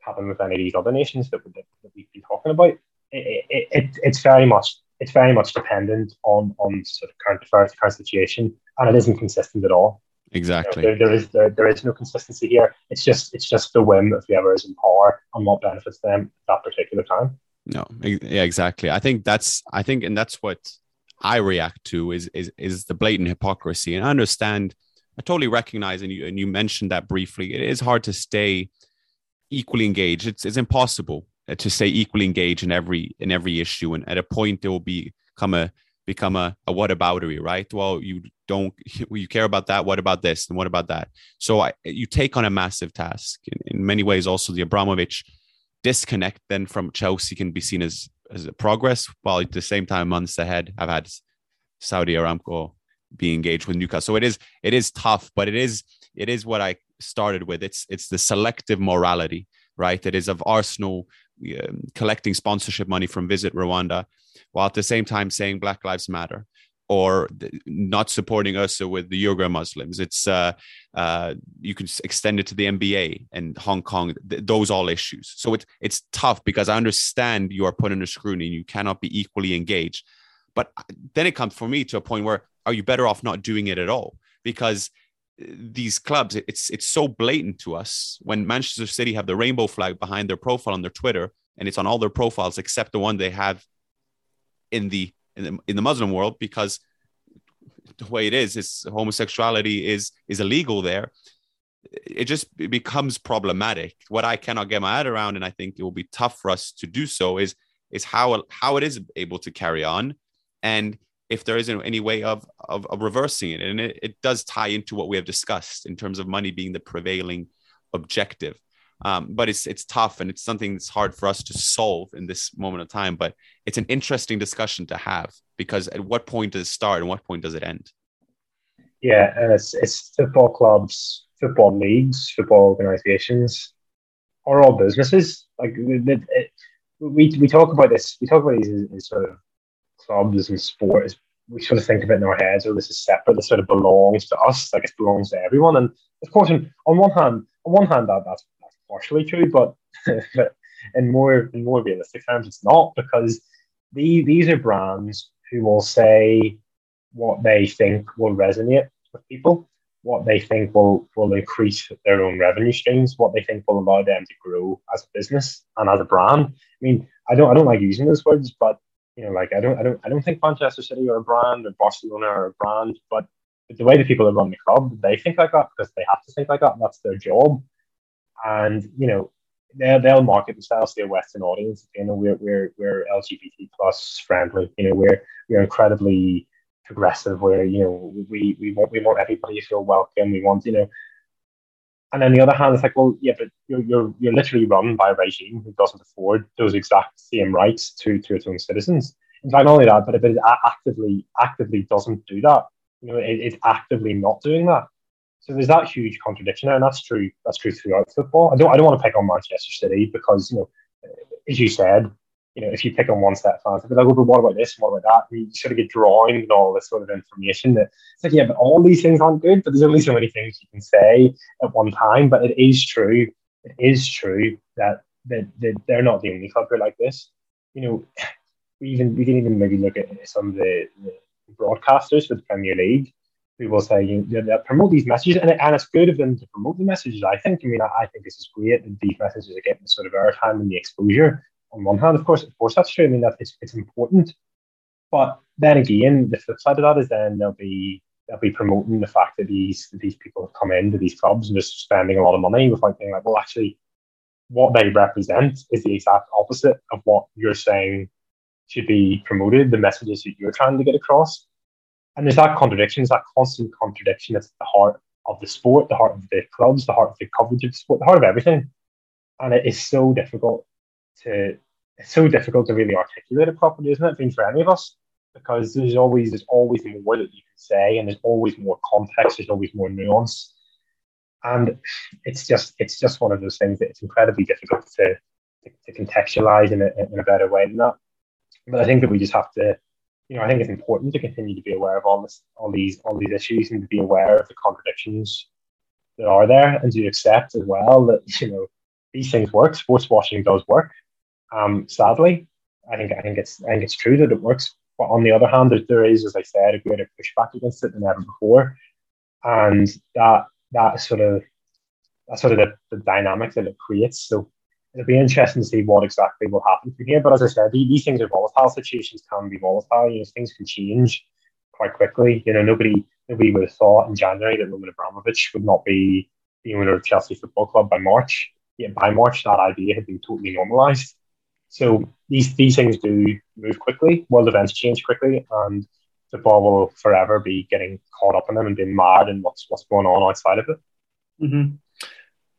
happen with any of these other nations that, that, that we've been talking about it, it, it's very much it's very much dependent on on sort of current affairs, current situation, and it isn't consistent at all. Exactly. You know, there, there is there, there is no consistency here. It's just it's just the whim of whoever is in power and what benefits them at that particular time. No, yeah, exactly. I think that's I think, and that's what I react to is is is the blatant hypocrisy. And I understand, I totally recognize, and you and you mentioned that briefly. It is hard to stay equally engaged. It's it's impossible Uh, to stay equally engaged in every in every issue. And at a point there will be become a become a, a whataboutery right? Well you don't you care about that. What about this? And what about that? So I, you take on a massive task. In, in many ways also the abramovich disconnect then from chelsea can be seen as as a progress while at the same time months ahead i've had saudi aramco be engaged with newcastle. So it is it is tough but it is it is what i started with. It's it's the selective morality right? It is of arsenal um, collecting sponsorship money from Visit Rwanda, while at the same time saying Black Lives Matter. or not supporting us with the Uyghur Muslims. It's uh, uh, you can extend it to the NBA and Hong Kong. Th- those all issues. So it's it's tough because I understand you are put under scrutiny. You cannot be equally engaged. But uh, then it comes for me to a point where are you better off not doing it at all? Because these clubs, it's it's so blatant to us when Manchester City have the rainbow flag behind their profile on their Twitter, and it's on all their profiles except the one they have in the in the, in the Muslim world because the way it is is homosexuality is is illegal there. It just it becomes problematic. What i cannot get my head around and i think it will be tough for us to do so is is how how it is able to carry on. And if there isn't any way of of, of reversing it and it, it does tie into what we have discussed in terms of money being the prevailing objective um, but it's it's tough and it's something that's hard for us to solve in this moment of time. But it's an interesting discussion to have because at what point does it start and what point does it end? Yeah, and it's it's football clubs, football leagues, football organisations are all businesses. Like it, it, we we talk about this, we talk about these as, as, sort of clubs and sports. We sort of think of it in our heads, or oh, this is separate. This sort of belongs to us, like it belongs to everyone. And of course, on, on one hand, on one hand, that that's partially true, but in more in more realistic terms, it's not because the, these are brands who will say what they think will resonate with people, what they think will will increase their own revenue streams, what they think will allow them to grow as a business and as a brand. I mean, I don't I don't like using those words, but you know, like I don't I don't I don't think Manchester City are a brand or Barcelona are a brand, but the way the people that run the club, they think like that because they have to think like that. that's their job and you know they'll, they'll market themselves to a Western audience. You know, we're we're we're LGBT plus friendly. You know, we're we're incredibly progressive. Where you know we we want we want everybody to feel welcome. We want you know. And on the other hand, it's like, well, yeah, but you're, you're, you're literally run by a regime who doesn't afford those exact same rights to, to its own citizens. In fact, not only that, but if it actively actively doesn't do that, you know, it, it's actively not doing that. So there's that huge contradiction there, and that's true. That's true throughout football. I don't. I don't want to pick on Manchester City because you know, as you said, you know, if you pick on one set of fans, they'll go, oh, but what about this? What about that? you sort of get drawn and all this sort of information that it's like, yeah, but all these things aren't good. But there's only so many things you can say at one time. But it is true. It is true that that, that they're not the only club who like this. You know, we even we can even maybe look at some of the, the broadcasters for the Premier League who will say you know, promote these messages, and, and it's good of them to promote the messages. I think. I mean, I, I think this is great that these messages are getting sort of airtime and the exposure. On one hand, of course, of course, that's true. I mean, that it's, it's important, but then again, the flip side of that is then they'll be they'll be promoting the fact that these that these people have come into these clubs and just spending a lot of money without being like, well, actually, what they represent is the exact opposite of what you're saying should be promoted. The messages that you're trying to get across. And there's that contradiction, there's that constant contradiction that's at the heart of the sport, the heart of the clubs, the heart of the coverage of the sport, the heart of everything. And it is so difficult to it's so difficult to really articulate it properly, isn't it? Been for any of us. Because there's always there's always more that you can say and there's always more context, there's always more nuance. And it's just it's just one of those things that it's incredibly difficult to, to, to contextualize in a, in a better way than that. But I think that we just have to you know, I think it's important to continue to be aware of all this, all these, all these issues, and to be aware of the contradictions that are there, and to accept as well that you know these things work. Sports washing does work. Um, sadly, I think I think it's I think it's true that it works. But on the other hand, there, is, as I said, a greater pushback against it than ever before, and that that sort of that sort of the, the dynamic that it creates. So it'll be interesting to see what exactly will happen from here. But as I said, these things are volatile. Situations can be volatile. You know, things can change quite quickly. You know, nobody nobody would have thought in January that Roman Abramovich would not be the owner of Chelsea Football Club by March. Yet by March, that idea had been totally normalised. So these these things do move quickly. World events change quickly, and football will forever be getting caught up in them and being mad in what's what's going on outside of it. Mm-hmm.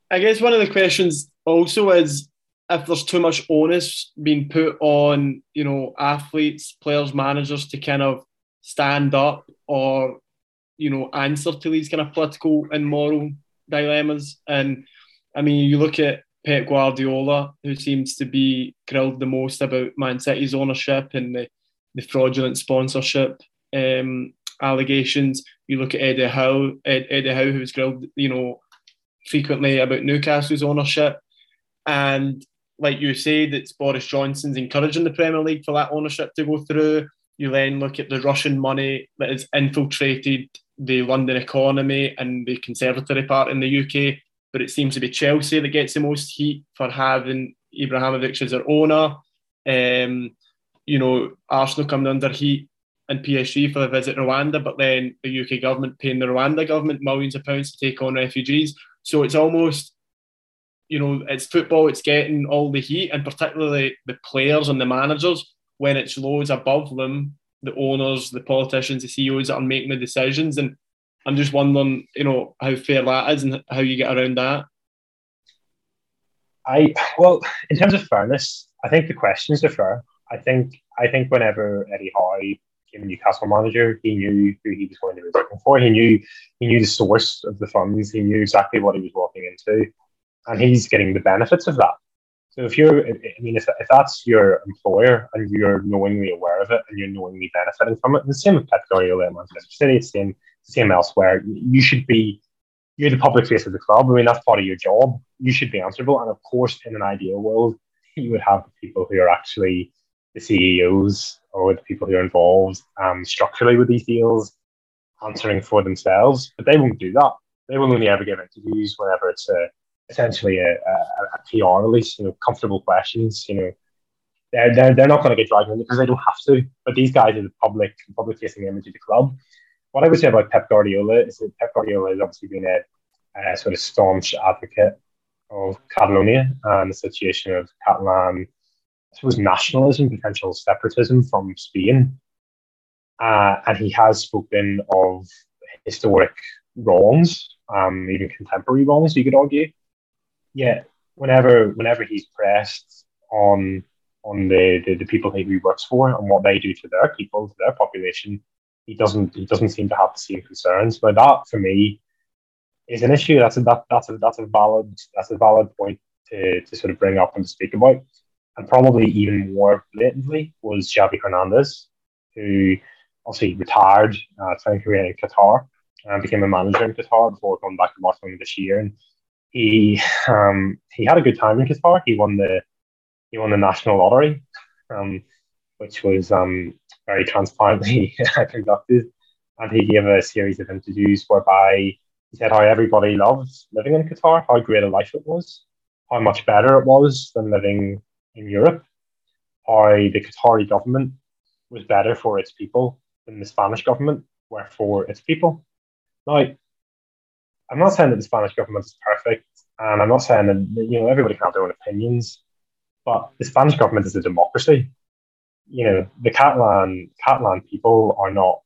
I guess one of the questions also is if there's too much onus being put on, you know, athletes, players, managers to kind of stand up or, you know, answer to these kind of political and moral dilemmas. And I mean, you look at Pep Guardiola, who seems to be grilled the most about Man City's ownership and the, the fraudulent sponsorship um, allegations. You look at Eddie Howe, Ed, Eddie Howe, who was grilled, you know, frequently about Newcastle's ownership, and like you said, it's Boris Johnson's encouraging the Premier League for that ownership to go through. You then look at the Russian money that has infiltrated the London economy and the Conservative Party in the UK. But it seems to be Chelsea that gets the most heat for having Abramovich as their owner. Um, you know, Arsenal coming under heat and PSG for the visit to Rwanda, but then the UK government paying the Rwanda government millions of pounds to take on refugees. So it's almost, you know, it's football, it's getting all the heat, and particularly the players and the managers when it's loads above them, the owners, the politicians, the CEOs that are making the decisions. And I'm just wondering, you know, how fair that is and how you get around that. I well, in terms of fairness, I think the questions are fair. I think I think whenever Eddie Howe became Newcastle manager, he knew who he was going to be working for. He knew he knew the source of the funds. He knew exactly what he was walking into, and he's getting the benefits of that. So if you're, I mean, if, if that's your employer and you're knowingly aware of it and you're knowingly benefiting from it, the same with Pep Guardiola at Manchester City, it's the same, same elsewhere. You should be, you're the public face of the club. I mean, that's part of your job. You should be answerable. And of course, in an ideal world, you would have people who are actually the CEOs or the people who are involved um, structurally with these deals answering for themselves. But they won't do that. They will only ever give interviews whenever it's a essentially a, a, a PR release, you know, comfortable questions, you know. They're, they're, they're not going to get dragged in because they don't have to. But these guys are the public public facing image of the club. What I would say about Pep Guardiola is that Pep Guardiola has obviously been a, a sort of staunch advocate of Catalonia and the situation of Catalan, I suppose, nationalism, potential separatism from Spain. Uh, and he has spoken of historic wrongs, um, even contemporary wrongs, you could argue, yeah, whenever whenever he's pressed on on the, the, the people he works for and what they do to their people, to their population, he doesn't he doesn't seem to have the same concerns. But that for me is an issue. That's a that, that's a that's a valid that's a valid point to, to sort of bring up and to speak about. And probably even more blatantly was Xavi Hernandez, who obviously retired, uh, playing career in Qatar and became a manager in Qatar before going back to Barcelona this year. And he um, he had a good time in Qatar. He won the he won the national lottery, um, which was um, very transparently conducted, and he gave a series of interviews whereby he said how everybody loved living in Qatar, how great a life it was, how much better it was than living in Europe, how the Qatari government was better for its people than the Spanish government were for its people. Now, I'm not saying that the Spanish government is perfect, and I'm not saying that you know everybody can have their own opinions, but the Spanish government is a democracy. You know, the Catalan Catalan people are not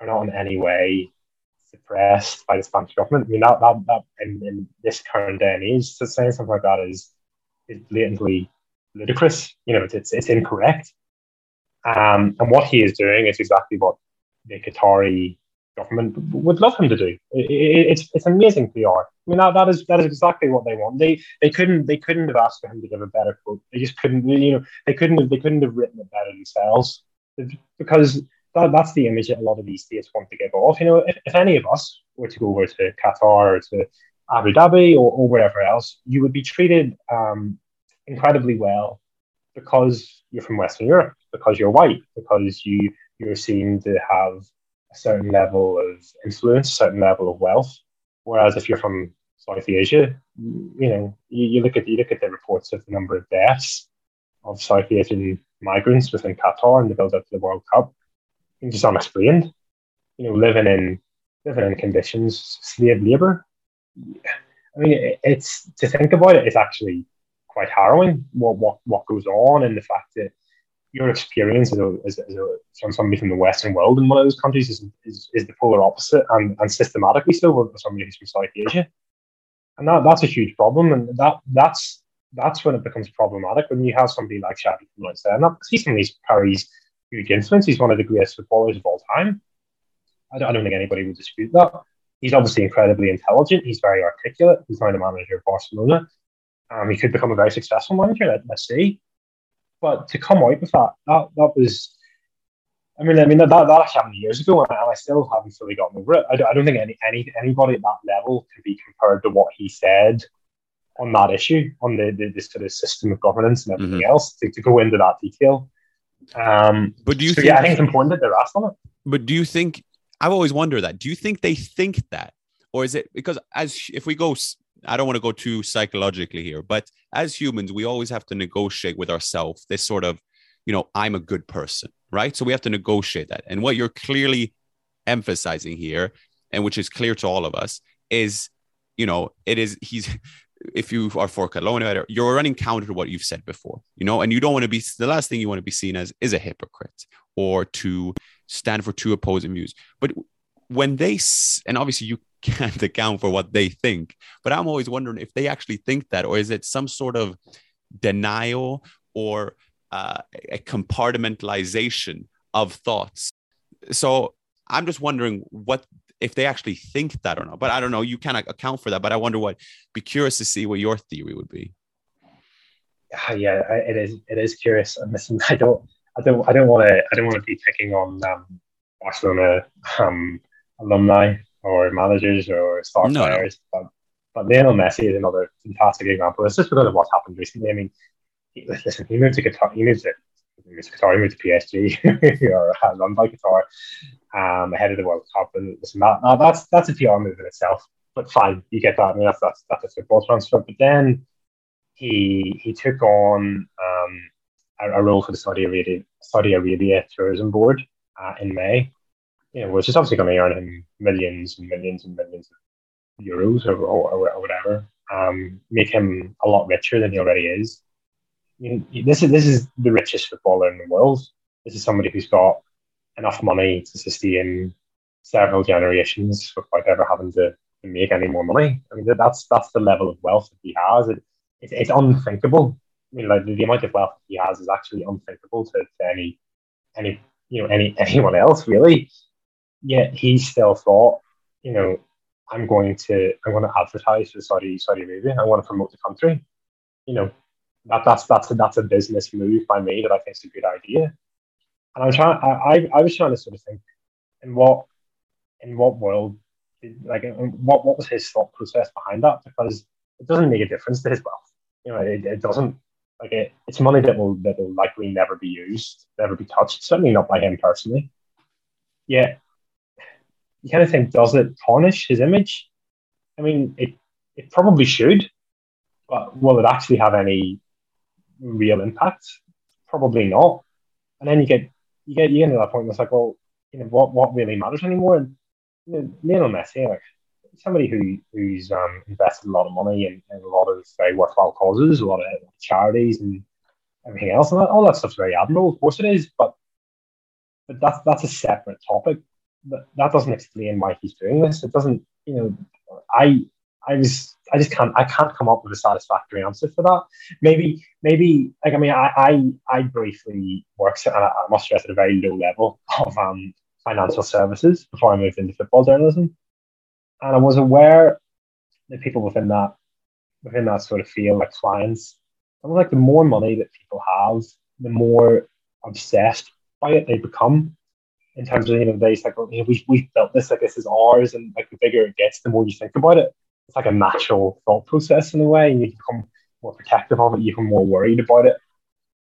are not in any way suppressed by the Spanish government. I mean, that that, that in, in this current day and age, to say something like that is is blatantly ludicrous. You know, it's it's, it's incorrect. Um, and what he is doing is exactly what the Qatari government would love him to do. It, it, it's it's amazing PR. I mean that, that is that is exactly what they want. They they couldn't they couldn't have asked for him to give a better quote. They just couldn't you know they couldn't have they couldn't have written it better themselves because that, that's the image that a lot of these states want to give off. You know, if, if any of us were to go over to Qatar or to Abu Dhabi or, or wherever else, you would be treated um, incredibly well because you're from Western Europe, because you're white, because you you're seen to have a certain level of influence, a certain level of wealth. Whereas if you're from South Asia, you know, you, you look at you look at the reports of the number of deaths of South Asian migrants within Qatar and the build up to the World Cup, It's just unexplained. You know, living in living in conditions slave labor. I mean, it, it's to think about it, it's actually quite harrowing what what what goes on and the fact that your experience as, a, as, a, as a, from somebody from the Western world in one of those countries is, is, is the polar opposite and, and systematically so for somebody who's from South Asia. And that, that's a huge problem. And that that's that's when it becomes problematic when you have somebody like Xavi from outside that because he's somebody who carries huge influence. He's one of the greatest footballers of all time. I don't, I don't think anybody would dispute that. He's obviously incredibly intelligent. He's very articulate. He's now the manager of Barcelona. Um, he could become a very successful manager. Let, let's see. But to come out with that, that, that was I mean, I mean that, that actually happened years ago, and I still haven't fully gotten over it. I don't, I don't think any, any anybody at that level can be compared to what he said on that issue, on the, the, the sort of system of governance and everything mm-hmm. else, to, to go into that detail. Um, but do you? So think, yeah, I think it's important that they're asked on it. But do you think? I've always wondered that. Do you think they think that, or is it because as if we go I don't want to go too psychologically here, but as humans, we always have to negotiate with ourselves this sort of, you know, I'm a good person, right? So we have to negotiate that. And what you're clearly emphasizing here, and which is clear to all of us, is, you know, it is, he's, if you are for Catalonia, you're running counter to what you've said before, you know, and you don't want to be, the last thing you want to be seen as is a hypocrite or to stand for two opposing views. But when they, and obviously you can't account for what they think. But I'm always wondering if they actually think that, or is it some sort of denial or uh, a compartmentalization of thoughts? So I'm just wondering what if they actually think that or not. But I don't know. You cannot account for that. But I wonder what. Be curious to see what your theory would be. Yeah, it is. It is curious. And listen, I don't. I don't. I don't want to. I don't want to be picking on um, Barcelona um, alumni or managers or star no, players. No. But but Lionel Messi is another fantastic example. It's just because of what's happened recently. I mean, he, listen, he moved to Qatar. He moved to he moved to Qatar. He moved to PSG or uh, run by Qatar um, ahead of the World Cup. And listen, that, that's that's a PR move in itself. But fine, you get that. I mean, that's that's, that's a football transfer. But then he he took on um, a, a, role for the Saudi Arabia Saudi Arabia Tourism Board uh, in May you know, which is obviously going to earn him millions and millions and millions of euros or, or, or whatever, um, make him a lot richer than he already is. I mean, this is this is the richest footballer in the world. This is somebody who's got enough money to sustain several generations without ever having to, to make any more money. I mean, that's that's the level of wealth that he has. It, it, it's unthinkable. I mean, like the, the amount of wealth he has is actually unthinkable to, to any any you know any anyone else really yet he still thought, you know, I'm going to I'm going to advertise for Saudi Saudi Arabia. I want to promote the country. You know, that that's that's a, that's a business move by me that I think is a good idea. And I'm trying. I, I, I was trying to sort of think, in what in what world, like what what was his thought process behind that? Because it doesn't make a difference to his wealth. You know, it, it doesn't like it, it's money that will that will likely never be used, never be touched. Certainly not by him personally. Yeah, you kind of think, does it tarnish his image? I mean, it it probably should, but will it actually have any real impact? Probably not. And then you get you get you get to that point. It's like, well, you know, what what really matters anymore? And you know, Lionel Messi, like somebody who who's um, invested a lot of money in, in a lot of very worthwhile causes, a lot of charities and everything else, and all that stuff's very admirable. Of course, it is, but but that's that's a separate topic that, doesn't explain why he's doing this. It doesn't, you know, I I was I just can't I can't come up with a satisfactory answer for that. Maybe maybe like I mean I I, I briefly worked I must stress at a very low level of um, financial services before I moved into football journalism, and I was aware that people within that within that sort of field like clients, I was like the more money that people have, the more obsessed by it they become in terms of you know they like you know, we we built this like this is ours and like the bigger it gets the more you think about it. It's like a natural thought process in a way and you become more protective of it you become more worried about it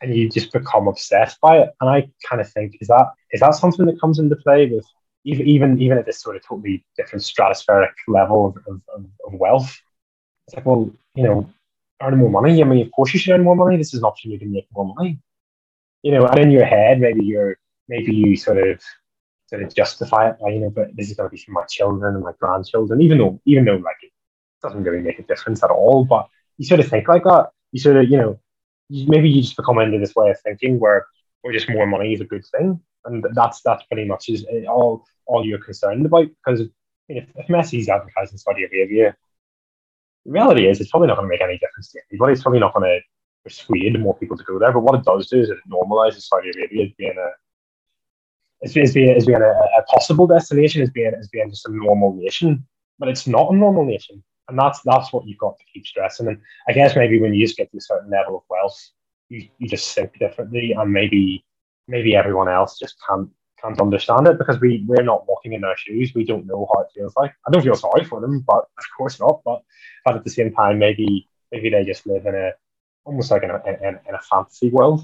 and you just become obsessed by it. And I kind of think is that is that something that comes into play with even even even at this sort of totally different stratospheric level of, of, of wealth? It's like well you know earning more money I mean of course you should earn more money. This is an opportunity to make more money. You know and in your head maybe you're maybe you sort of sort of justify it by, you know, but this is going to be for my children and my grandchildren, even though, even though like it doesn't really make a difference at all. But you sort of think like that. You sort of, you know, maybe you just become into this way of thinking where, where just more money is a good thing, and that's that's pretty much is eh, all all you're concerned about. Because if, if Messi's advertising Saudi Arabia, the reality is it's probably not going to make any difference to anybody. It's probably not going to persuade more people to go there. But what it does do is it normalizes Saudi Arabia being a as, as being, as being a, a, possible destination, as being, as being just a normal nation. But it's not a normal nation. And that's that's what you've got to keep stressing. And I guess maybe when you just get to a certain level of wealth, you, you just think differently and maybe maybe everyone else just can't can't understand it because we we're not walking in their shoes. We don't know how it feels like. I don't feel sorry for them, but of course not. But but at the same time, maybe maybe they just live in a almost like in a in, in a fantasy world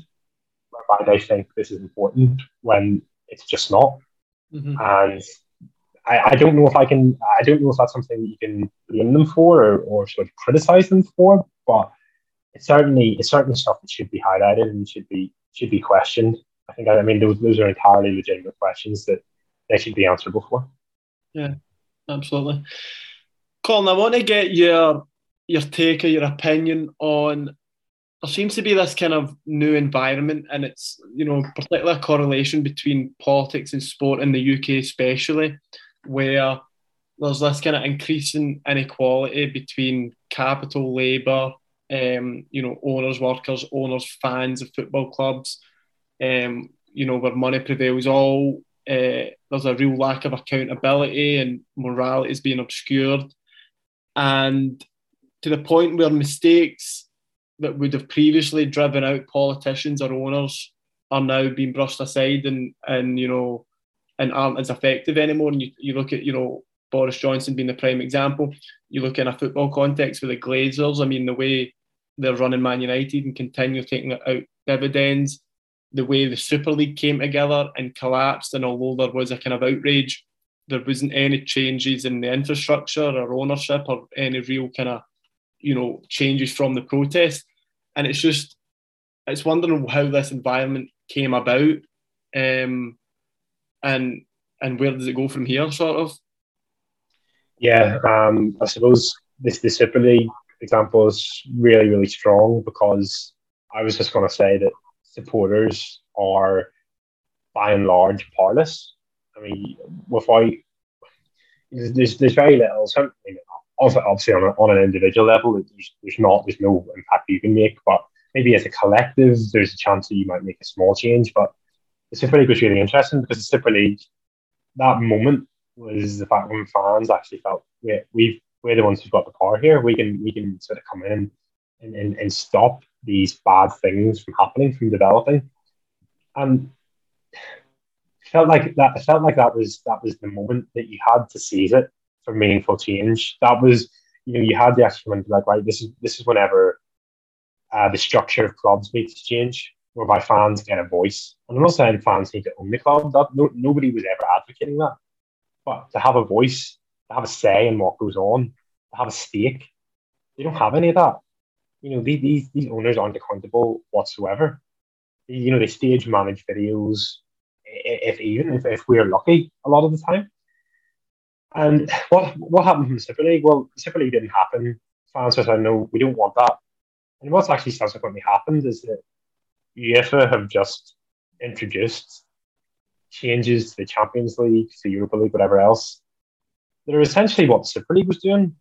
whereby they think this is important when it's just not. Mm-hmm. And I, I don't know if I can I don't know if that's something that you can blame them for or, or sort of criticize them for, but it's certainly it's certainly stuff that should be highlighted and should be should be questioned. I think I mean those those are entirely legitimate questions that they should be answerable for. Yeah, absolutely. Colin, I want to get your your take or your opinion on there seems to be this kind of new environment and it's you know particular correlation between politics and sport in the UK especially where there's this kind of increasing inequality between capital labour um, you know owners workers owners fans of football clubs um, you know where money prevails. All uh, there's a real lack of accountability and morality is being obscured. And to the point where mistakes that would have previously driven out politicians or owners are now being brushed aside and and you know and aren't as effective anymore. And you, you look at you know Boris Johnson being the prime example. You look in a football context with the Glazers. I mean the way they're running Man United and continue taking out dividends. The way the Super League came together and collapsed, and although there was a kind of outrage, there wasn't any changes in the infrastructure or ownership or any real kind of you know changes from the protest. And it's just it's wondering how this environment came about um, and and where does it go from here sort of? Yeah um, i suppose this the super league example is really really strong because i was just going to say that supporters are by and large powerless. I mean without there's, there's very little certainly obviously on, a, on an individual level, there's, there's not there's no impact you can make, but maybe as a collective, there's a chance that you might make a small change. But the Super League was really interesting because the Super League, that moment was the fact when fans actually felt we we've we're the ones who've got the power here. We can we can sort of come in and, and, and stop these bad things from happening, from developing. And felt like that. Felt like that was that was the moment that you had to seize it for meaningful change. That was, you know, you had the actual moment like, right, this is this is whenever uh, the structure of clubs needs to change, whereby fans get a voice. And I'm not saying fans need to own the club. That no, nobody was ever advocating that, but to have a voice, to have a say in what goes on, to have a stake, they don't have any of that. You know, these these, these owners aren't accountable whatsoever. You know, they stage manage videos, if even if, if we're lucky, a lot of the time. And what what happened from the Super League? Well, the Super League didn't happen. Fans said, "No, we don't want that." And what's actually subsequently happened is that UEFA have just introduced changes to the Champions League, to Europa League, whatever else. That are essentially what the Super League was doing.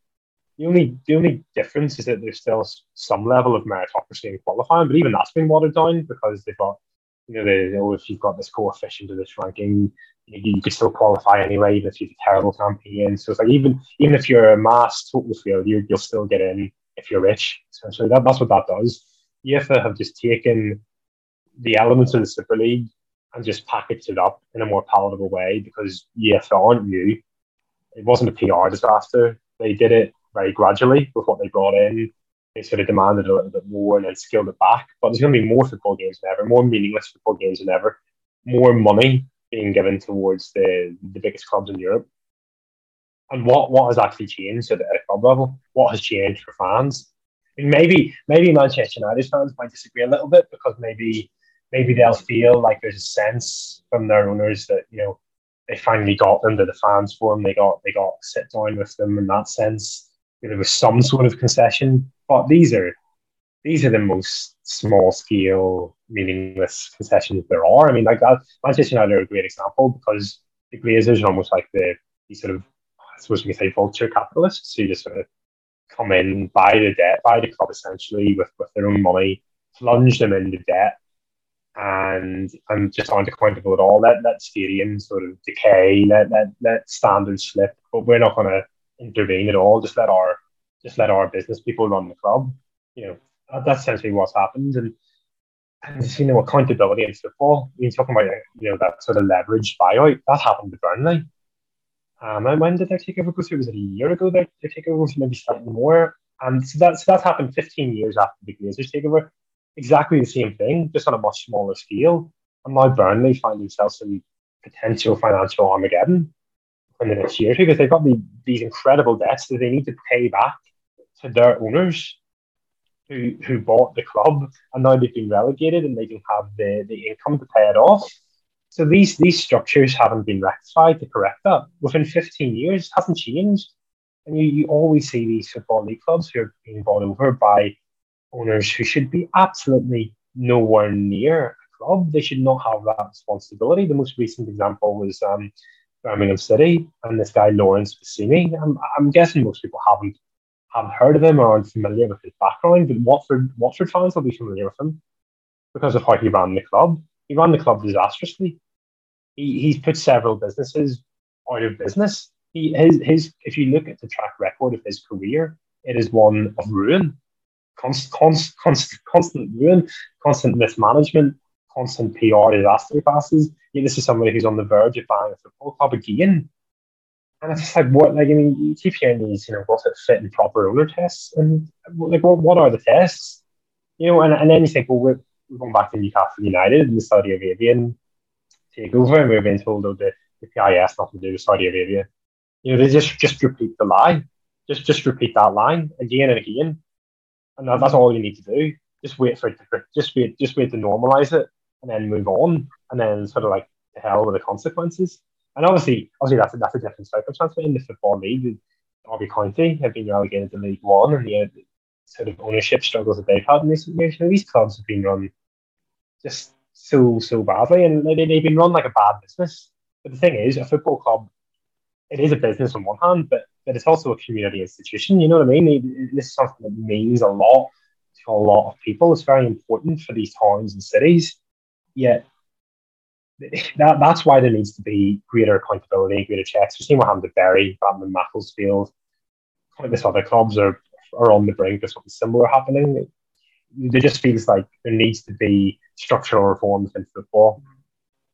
The only the only difference is that there's still some level of meritocracy in qualifying, but even that's been watered down because they've got you know, they, oh, if you've got this coefficient of this ranking, you, you could still qualify anyway, even if you've a terrible campaign. So it's like even even if you're a mass total failure, you'll still get in if you're rich. Essentially, that, that's what that does. UEFA have just taken the elements of the Super League and just packaged it up in a more palatable way because UEFA aren't new. It wasn't a PR disaster. They did it very gradually with what they brought in they sort of demanded a little bit more and then scaled it back. But there's going to be more football games than ever, more meaningless football games than ever, more money being given towards the, the biggest clubs in Europe. And what, what has actually changed at, a club level? What has changed for fans? I mean, maybe maybe Manchester United fans might disagree a little bit because maybe maybe they'll feel like there's a sense from their owners that you know they finally got them to the fans for them. They got they got sit down with them in that sense. you There was some sort of concession but these are these are the most small scale, meaningless concessions there are. I mean, like that, Manchester United are a great example because the Glazers are almost like the sort of I suppose we can say vulture capitalists who just sort of come in, buy the debt, buy the club essentially with, with their own money, plunge them into debt, and and just aren't accountable at all. Let let stadiums sort of decay, let let let standards slip, but we're not going to intervene at all. Just let our just let our business people run the club. You know, that's essentially what's happened. And and you know accountability in football. You're talking about you know that sort of leverage buyout that happened to Burnley. Um, and when did their takeover go through? Was it a year ago? Their, their takeover was maybe slightly more. And so that's so that's happened 15 years after the Glazers takeover. Exactly the same thing, just on a much smaller scale. And now Burnley find themselves in potential financial Armageddon in the next year because they've got the, these incredible debts that they need to pay back to their owners who who bought the club and now they've been relegated and they don't have the, the income to pay it off. So these these structures haven't been rectified to correct that. Within 15 years, hasn't changed. And you, you always see these football league clubs who are being bought over by owners who should be absolutely nowhere near a club. They should not have that responsibility. The most recent example was um, Birmingham City and this guy Laurence Bassini. I'm, I'm guessing most people haven't haven't heard of him or aren't familiar with his background, but Watford Watford fans will be familiar with him because of how he ran the club. He ran the club disastrously. He, he's put several businesses out of business. He, his, his, if you look at the track record of his career, it is one of ruin, constant, constant, constant, constant ruin, constant mismanagement, constant PR disaster passes. Yeah, this is somebody who's on the verge of buying a football club again. And it's just like, what, like, I mean, you keep hearing these, you know, what's it fit and proper owner tests? And, like, what, what are the tests? You know, and, and then you think, well, we're, we're going back to Newcastle United and the Saudi Arabian takeover, and we're being told, oh, the, the PIF's nothing to do with Saudi Arabia. You know, they just, just repeat the lie. Just, just repeat that line again and again. And that, that's all you need to do. Just wait for it to, just wait, just wait to normalize it and then move on, and then sort of like hell with the consequences. And obviously, obviously that's a, that's a different circumstance. But in the football league, Derby County have been relegated to League One, and the uh, sort of ownership struggles that they've had in recent years. You know, these clubs have been run just so so badly, and they, they've been run like a bad business. But the thing is, a football club, it is a business on one hand, but but it's also a community institution. You know what I mean? This is something that means a lot to a lot of people. It's very important for these towns and cities yet that that's why there needs to be greater accountability, greater checks. We've seen what happened to Bury, Batman, Macclesfield. Kind of this other clubs are are on the brink of something similar happening. It, just feels like there needs to be structural reforms in football,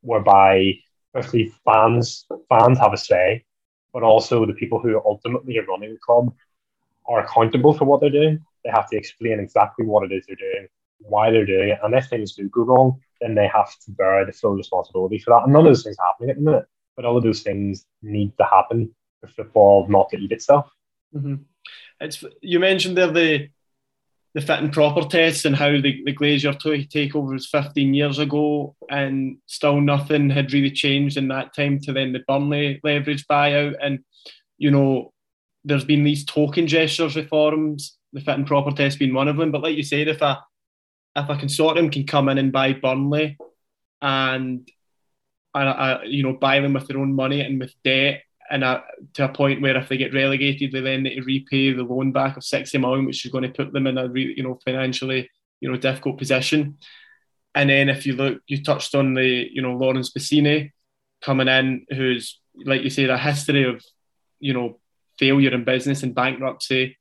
whereby firstly fans fans have a say, but also the people who ultimately are running the club are accountable for what they're doing. They have to explain exactly what it is they're doing, why they're doing it, and if things do go wrong, then they have to bear the full responsibility for that. And none of those things are happening at the minute, but all of those things need to happen for football not to eat itself. Mm-hmm. It's you mentioned there the the fit and proper tests and how the, the Glazer takeover was 15 years ago and still nothing had really changed in that time to then the Burnley leverage buyout. And, you know, there's been these token gestures reforms, the fit and proper test being one of them. But like you said, if a if a consortium can come in and buy Burnley and, and uh, you know buy them with their own money and with debt and a, to a point where if they get relegated, they then need to repay the loan back of 60 million, which is going to put them in a really, you know, financially, you know, difficult position. And then if you look, you touched on the, you know, Laurence Bassini coming in, who's, like you say, a history of, you know, failure in business and bankruptcy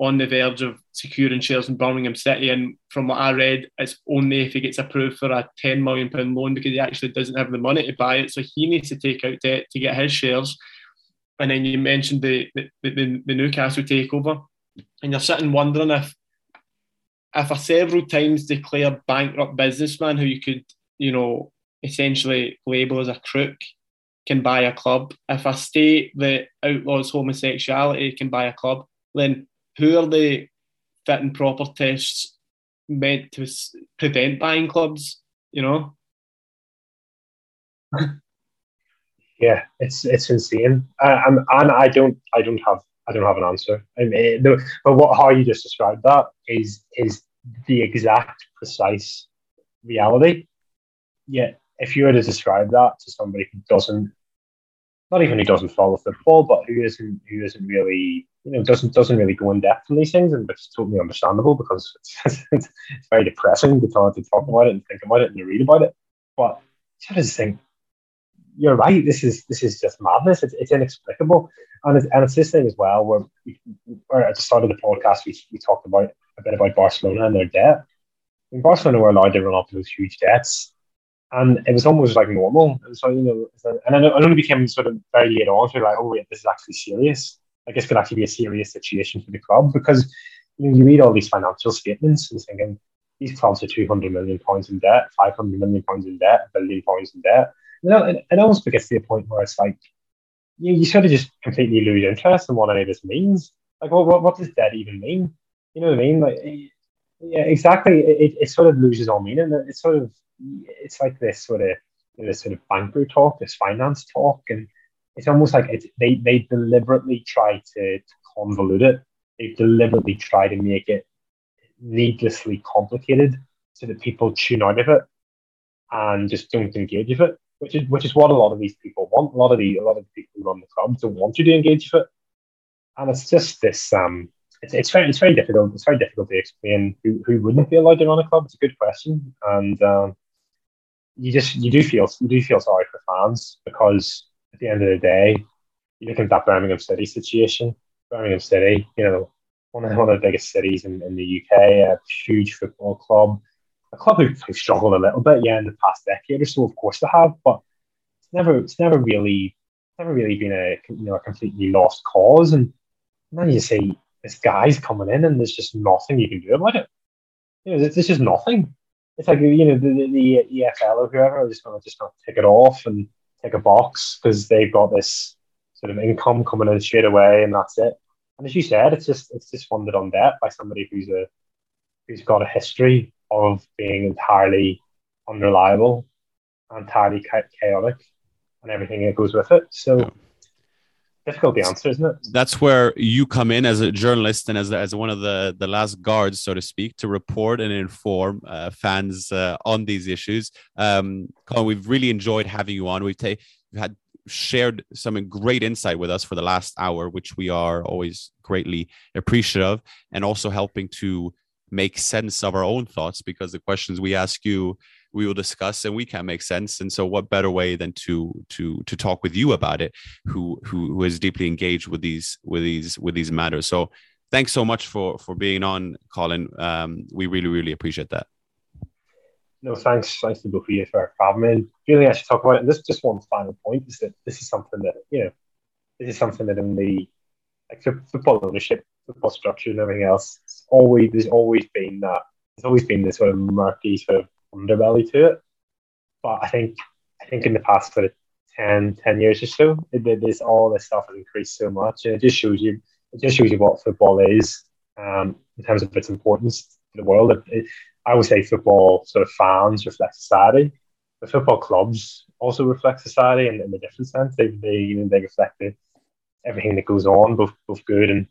on the verge of securing shares in Birmingham City. And from what I read, it's only if he gets approved for a £10 million loan because he actually doesn't have the money to buy it. So he needs to take out debt to get his shares. And then you mentioned the, the, the, the Newcastle takeover. And you're sitting wondering if if a several times declared bankrupt businessman who you could, you know, essentially label as a crook can buy a club, if a state that outlaws homosexuality can buy a club, then who are the fit and proper tests meant to prevent buying clubs? You know. yeah, it's it's insane, uh, and and I don't I don't have I don't have an answer. I mean, the, but what how you just described that is is the exact precise reality. Yet, if you were to describe that to somebody who doesn't not even who doesn't follow football, but who isn't who isn't really you know doesn't doesn't really go in depth on these things, and it's totally understandable because it's, it's, very depressing to talk to talk about it and think about it and read about it. But you just think you're right. This is this is just madness. It's, it's inexplicable, and it's, and it's this thing as well where, we, where at the start of the podcast we, we talked about a bit about Barcelona and their debt. when Barcelona were allowed to run up those huge debts, and it was almost like normal. So you know, and it only became sort of very late on, so like, oh wait, this is actually serious. I guess could actually be a serious situation for the club because you know you read all these financial statements and thinking these clubs are two hundred million pounds in debt, five hundred million pounds in debt, a billion pounds in debt. You know, it, almost gets to the point where it's like you, you sort of just completely lose interest in what any of this means. Like, what, what, what does debt even mean? You know what I mean? Like, yeah, exactly. It, it sort of loses all meaning. It's sort of, it's like this sort of, this sort of banker talk, this finance talk, and it's almost like it's, they they deliberately try to, to convolute it. They deliberately try to make it needlessly complicated so that people tune out of it and just don't engage with it which is which is what a lot of these people want. A lot of the a lot of the people who run the clubs don't want you to engage with it, and it's just this. Um, it's, it's very it's very difficult. It's very difficult to explain who, who wouldn't be allowed to run a club. It's a good question, and um, you just you do feel you do feel sorry for fans because at the end of the day, you look at that Birmingham City situation. Birmingham City, you know, one of, one of the biggest cities in, in the UK, a huge football club a club who've, struggled a little bit, yeah, in the past decade or so. Of course, they have, but it's never it's never really never really been a you know a completely lost cause. And then you see this guy's coming in, and there's just nothing you can do about it. You know, just nothing. It's like you know the, the, the EFL or whoever are just going to just going to tick it off and take a box because they've got this sort of income coming in straight away, and that's it. And as you said, it's just it's just funded on debt by somebody who's a who's got a history of being entirely unreliable, entirely chaotic, and everything that goes with it. So. Difficult to answer, isn't it? That's where you come in as a journalist and as, as one of the, the last guards, so to speak, to report and inform uh, fans uh, on these issues. Um, Colin, we've really enjoyed having you on. We've, ta- we've had shared some great insight with us for the last hour, which we are always greatly appreciative, and also helping to make sense of our own thoughts because the questions we ask you we will discuss and we can make sense. And so what better way than to to to talk with you about it who who, who is deeply engaged with these with these with these matters. So thanks so much for for being on colin. Um, we really really appreciate that. No thanks. Thanks to both of you for having me. And really i should talk about it. And this just one final point is that this is something that you know this is something that in the like football ownership football structure and everything else, it's always there's always been that there's always been this sort of murky sort of underbelly to it. But I think I think in the past sort of 10, 10 years or so, it, this all this stuff has increased so much, and it just shows you it just shows you what football is um, in terms of its importance to the world. It, it, I would say football sort of fans reflect society, but football clubs also reflect society in, in a different sense. They they you know, they reflect everything that goes on, both both good and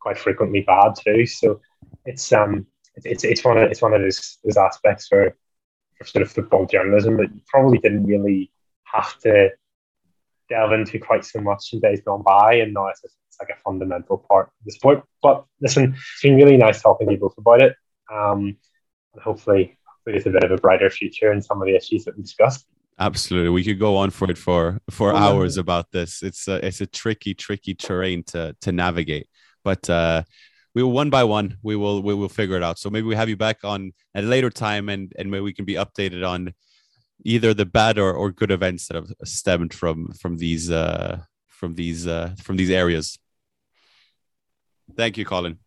quite frequently bad too. So it's um it's it's one of it's one of those those aspects for for sort of football journalism that you probably didn't really have to delve into quite so much in days gone by, and now it's, it's like a fundamental part of the sport. But listen, it's been really nice talking to you both about it, um, and hopefully, hopefully, it's a bit of a brighter future in some of the issues that we discussed. Absolutely, we could go on for it for for hours about this. It's a it's a tricky, tricky terrain to to navigate but uh, we will one by one we will we will figure it out. So maybe we have you back on at a later time, and and maybe we can be updated on either the bad or, or good events that have stemmed from from these uh, from these uh, from these areas. Thank you, Colin.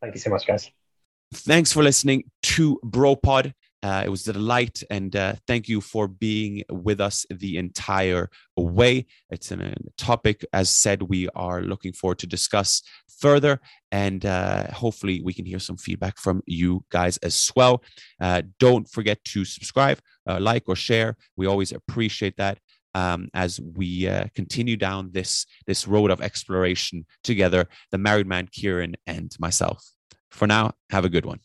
Thank you so much, guys. Thanks for listening to BroPod. Uh, it was a delight, and uh, thank you for being with us the entire way. It's a topic, as said, we are looking forward to discuss further, and uh, hopefully we can hear some feedback from you guys as well. Uh, don't forget to subscribe, uh, like, or share. We always appreciate that. Um, as we uh, continue down this this road of exploration together, the married man Kieran and myself. For now, have a good one.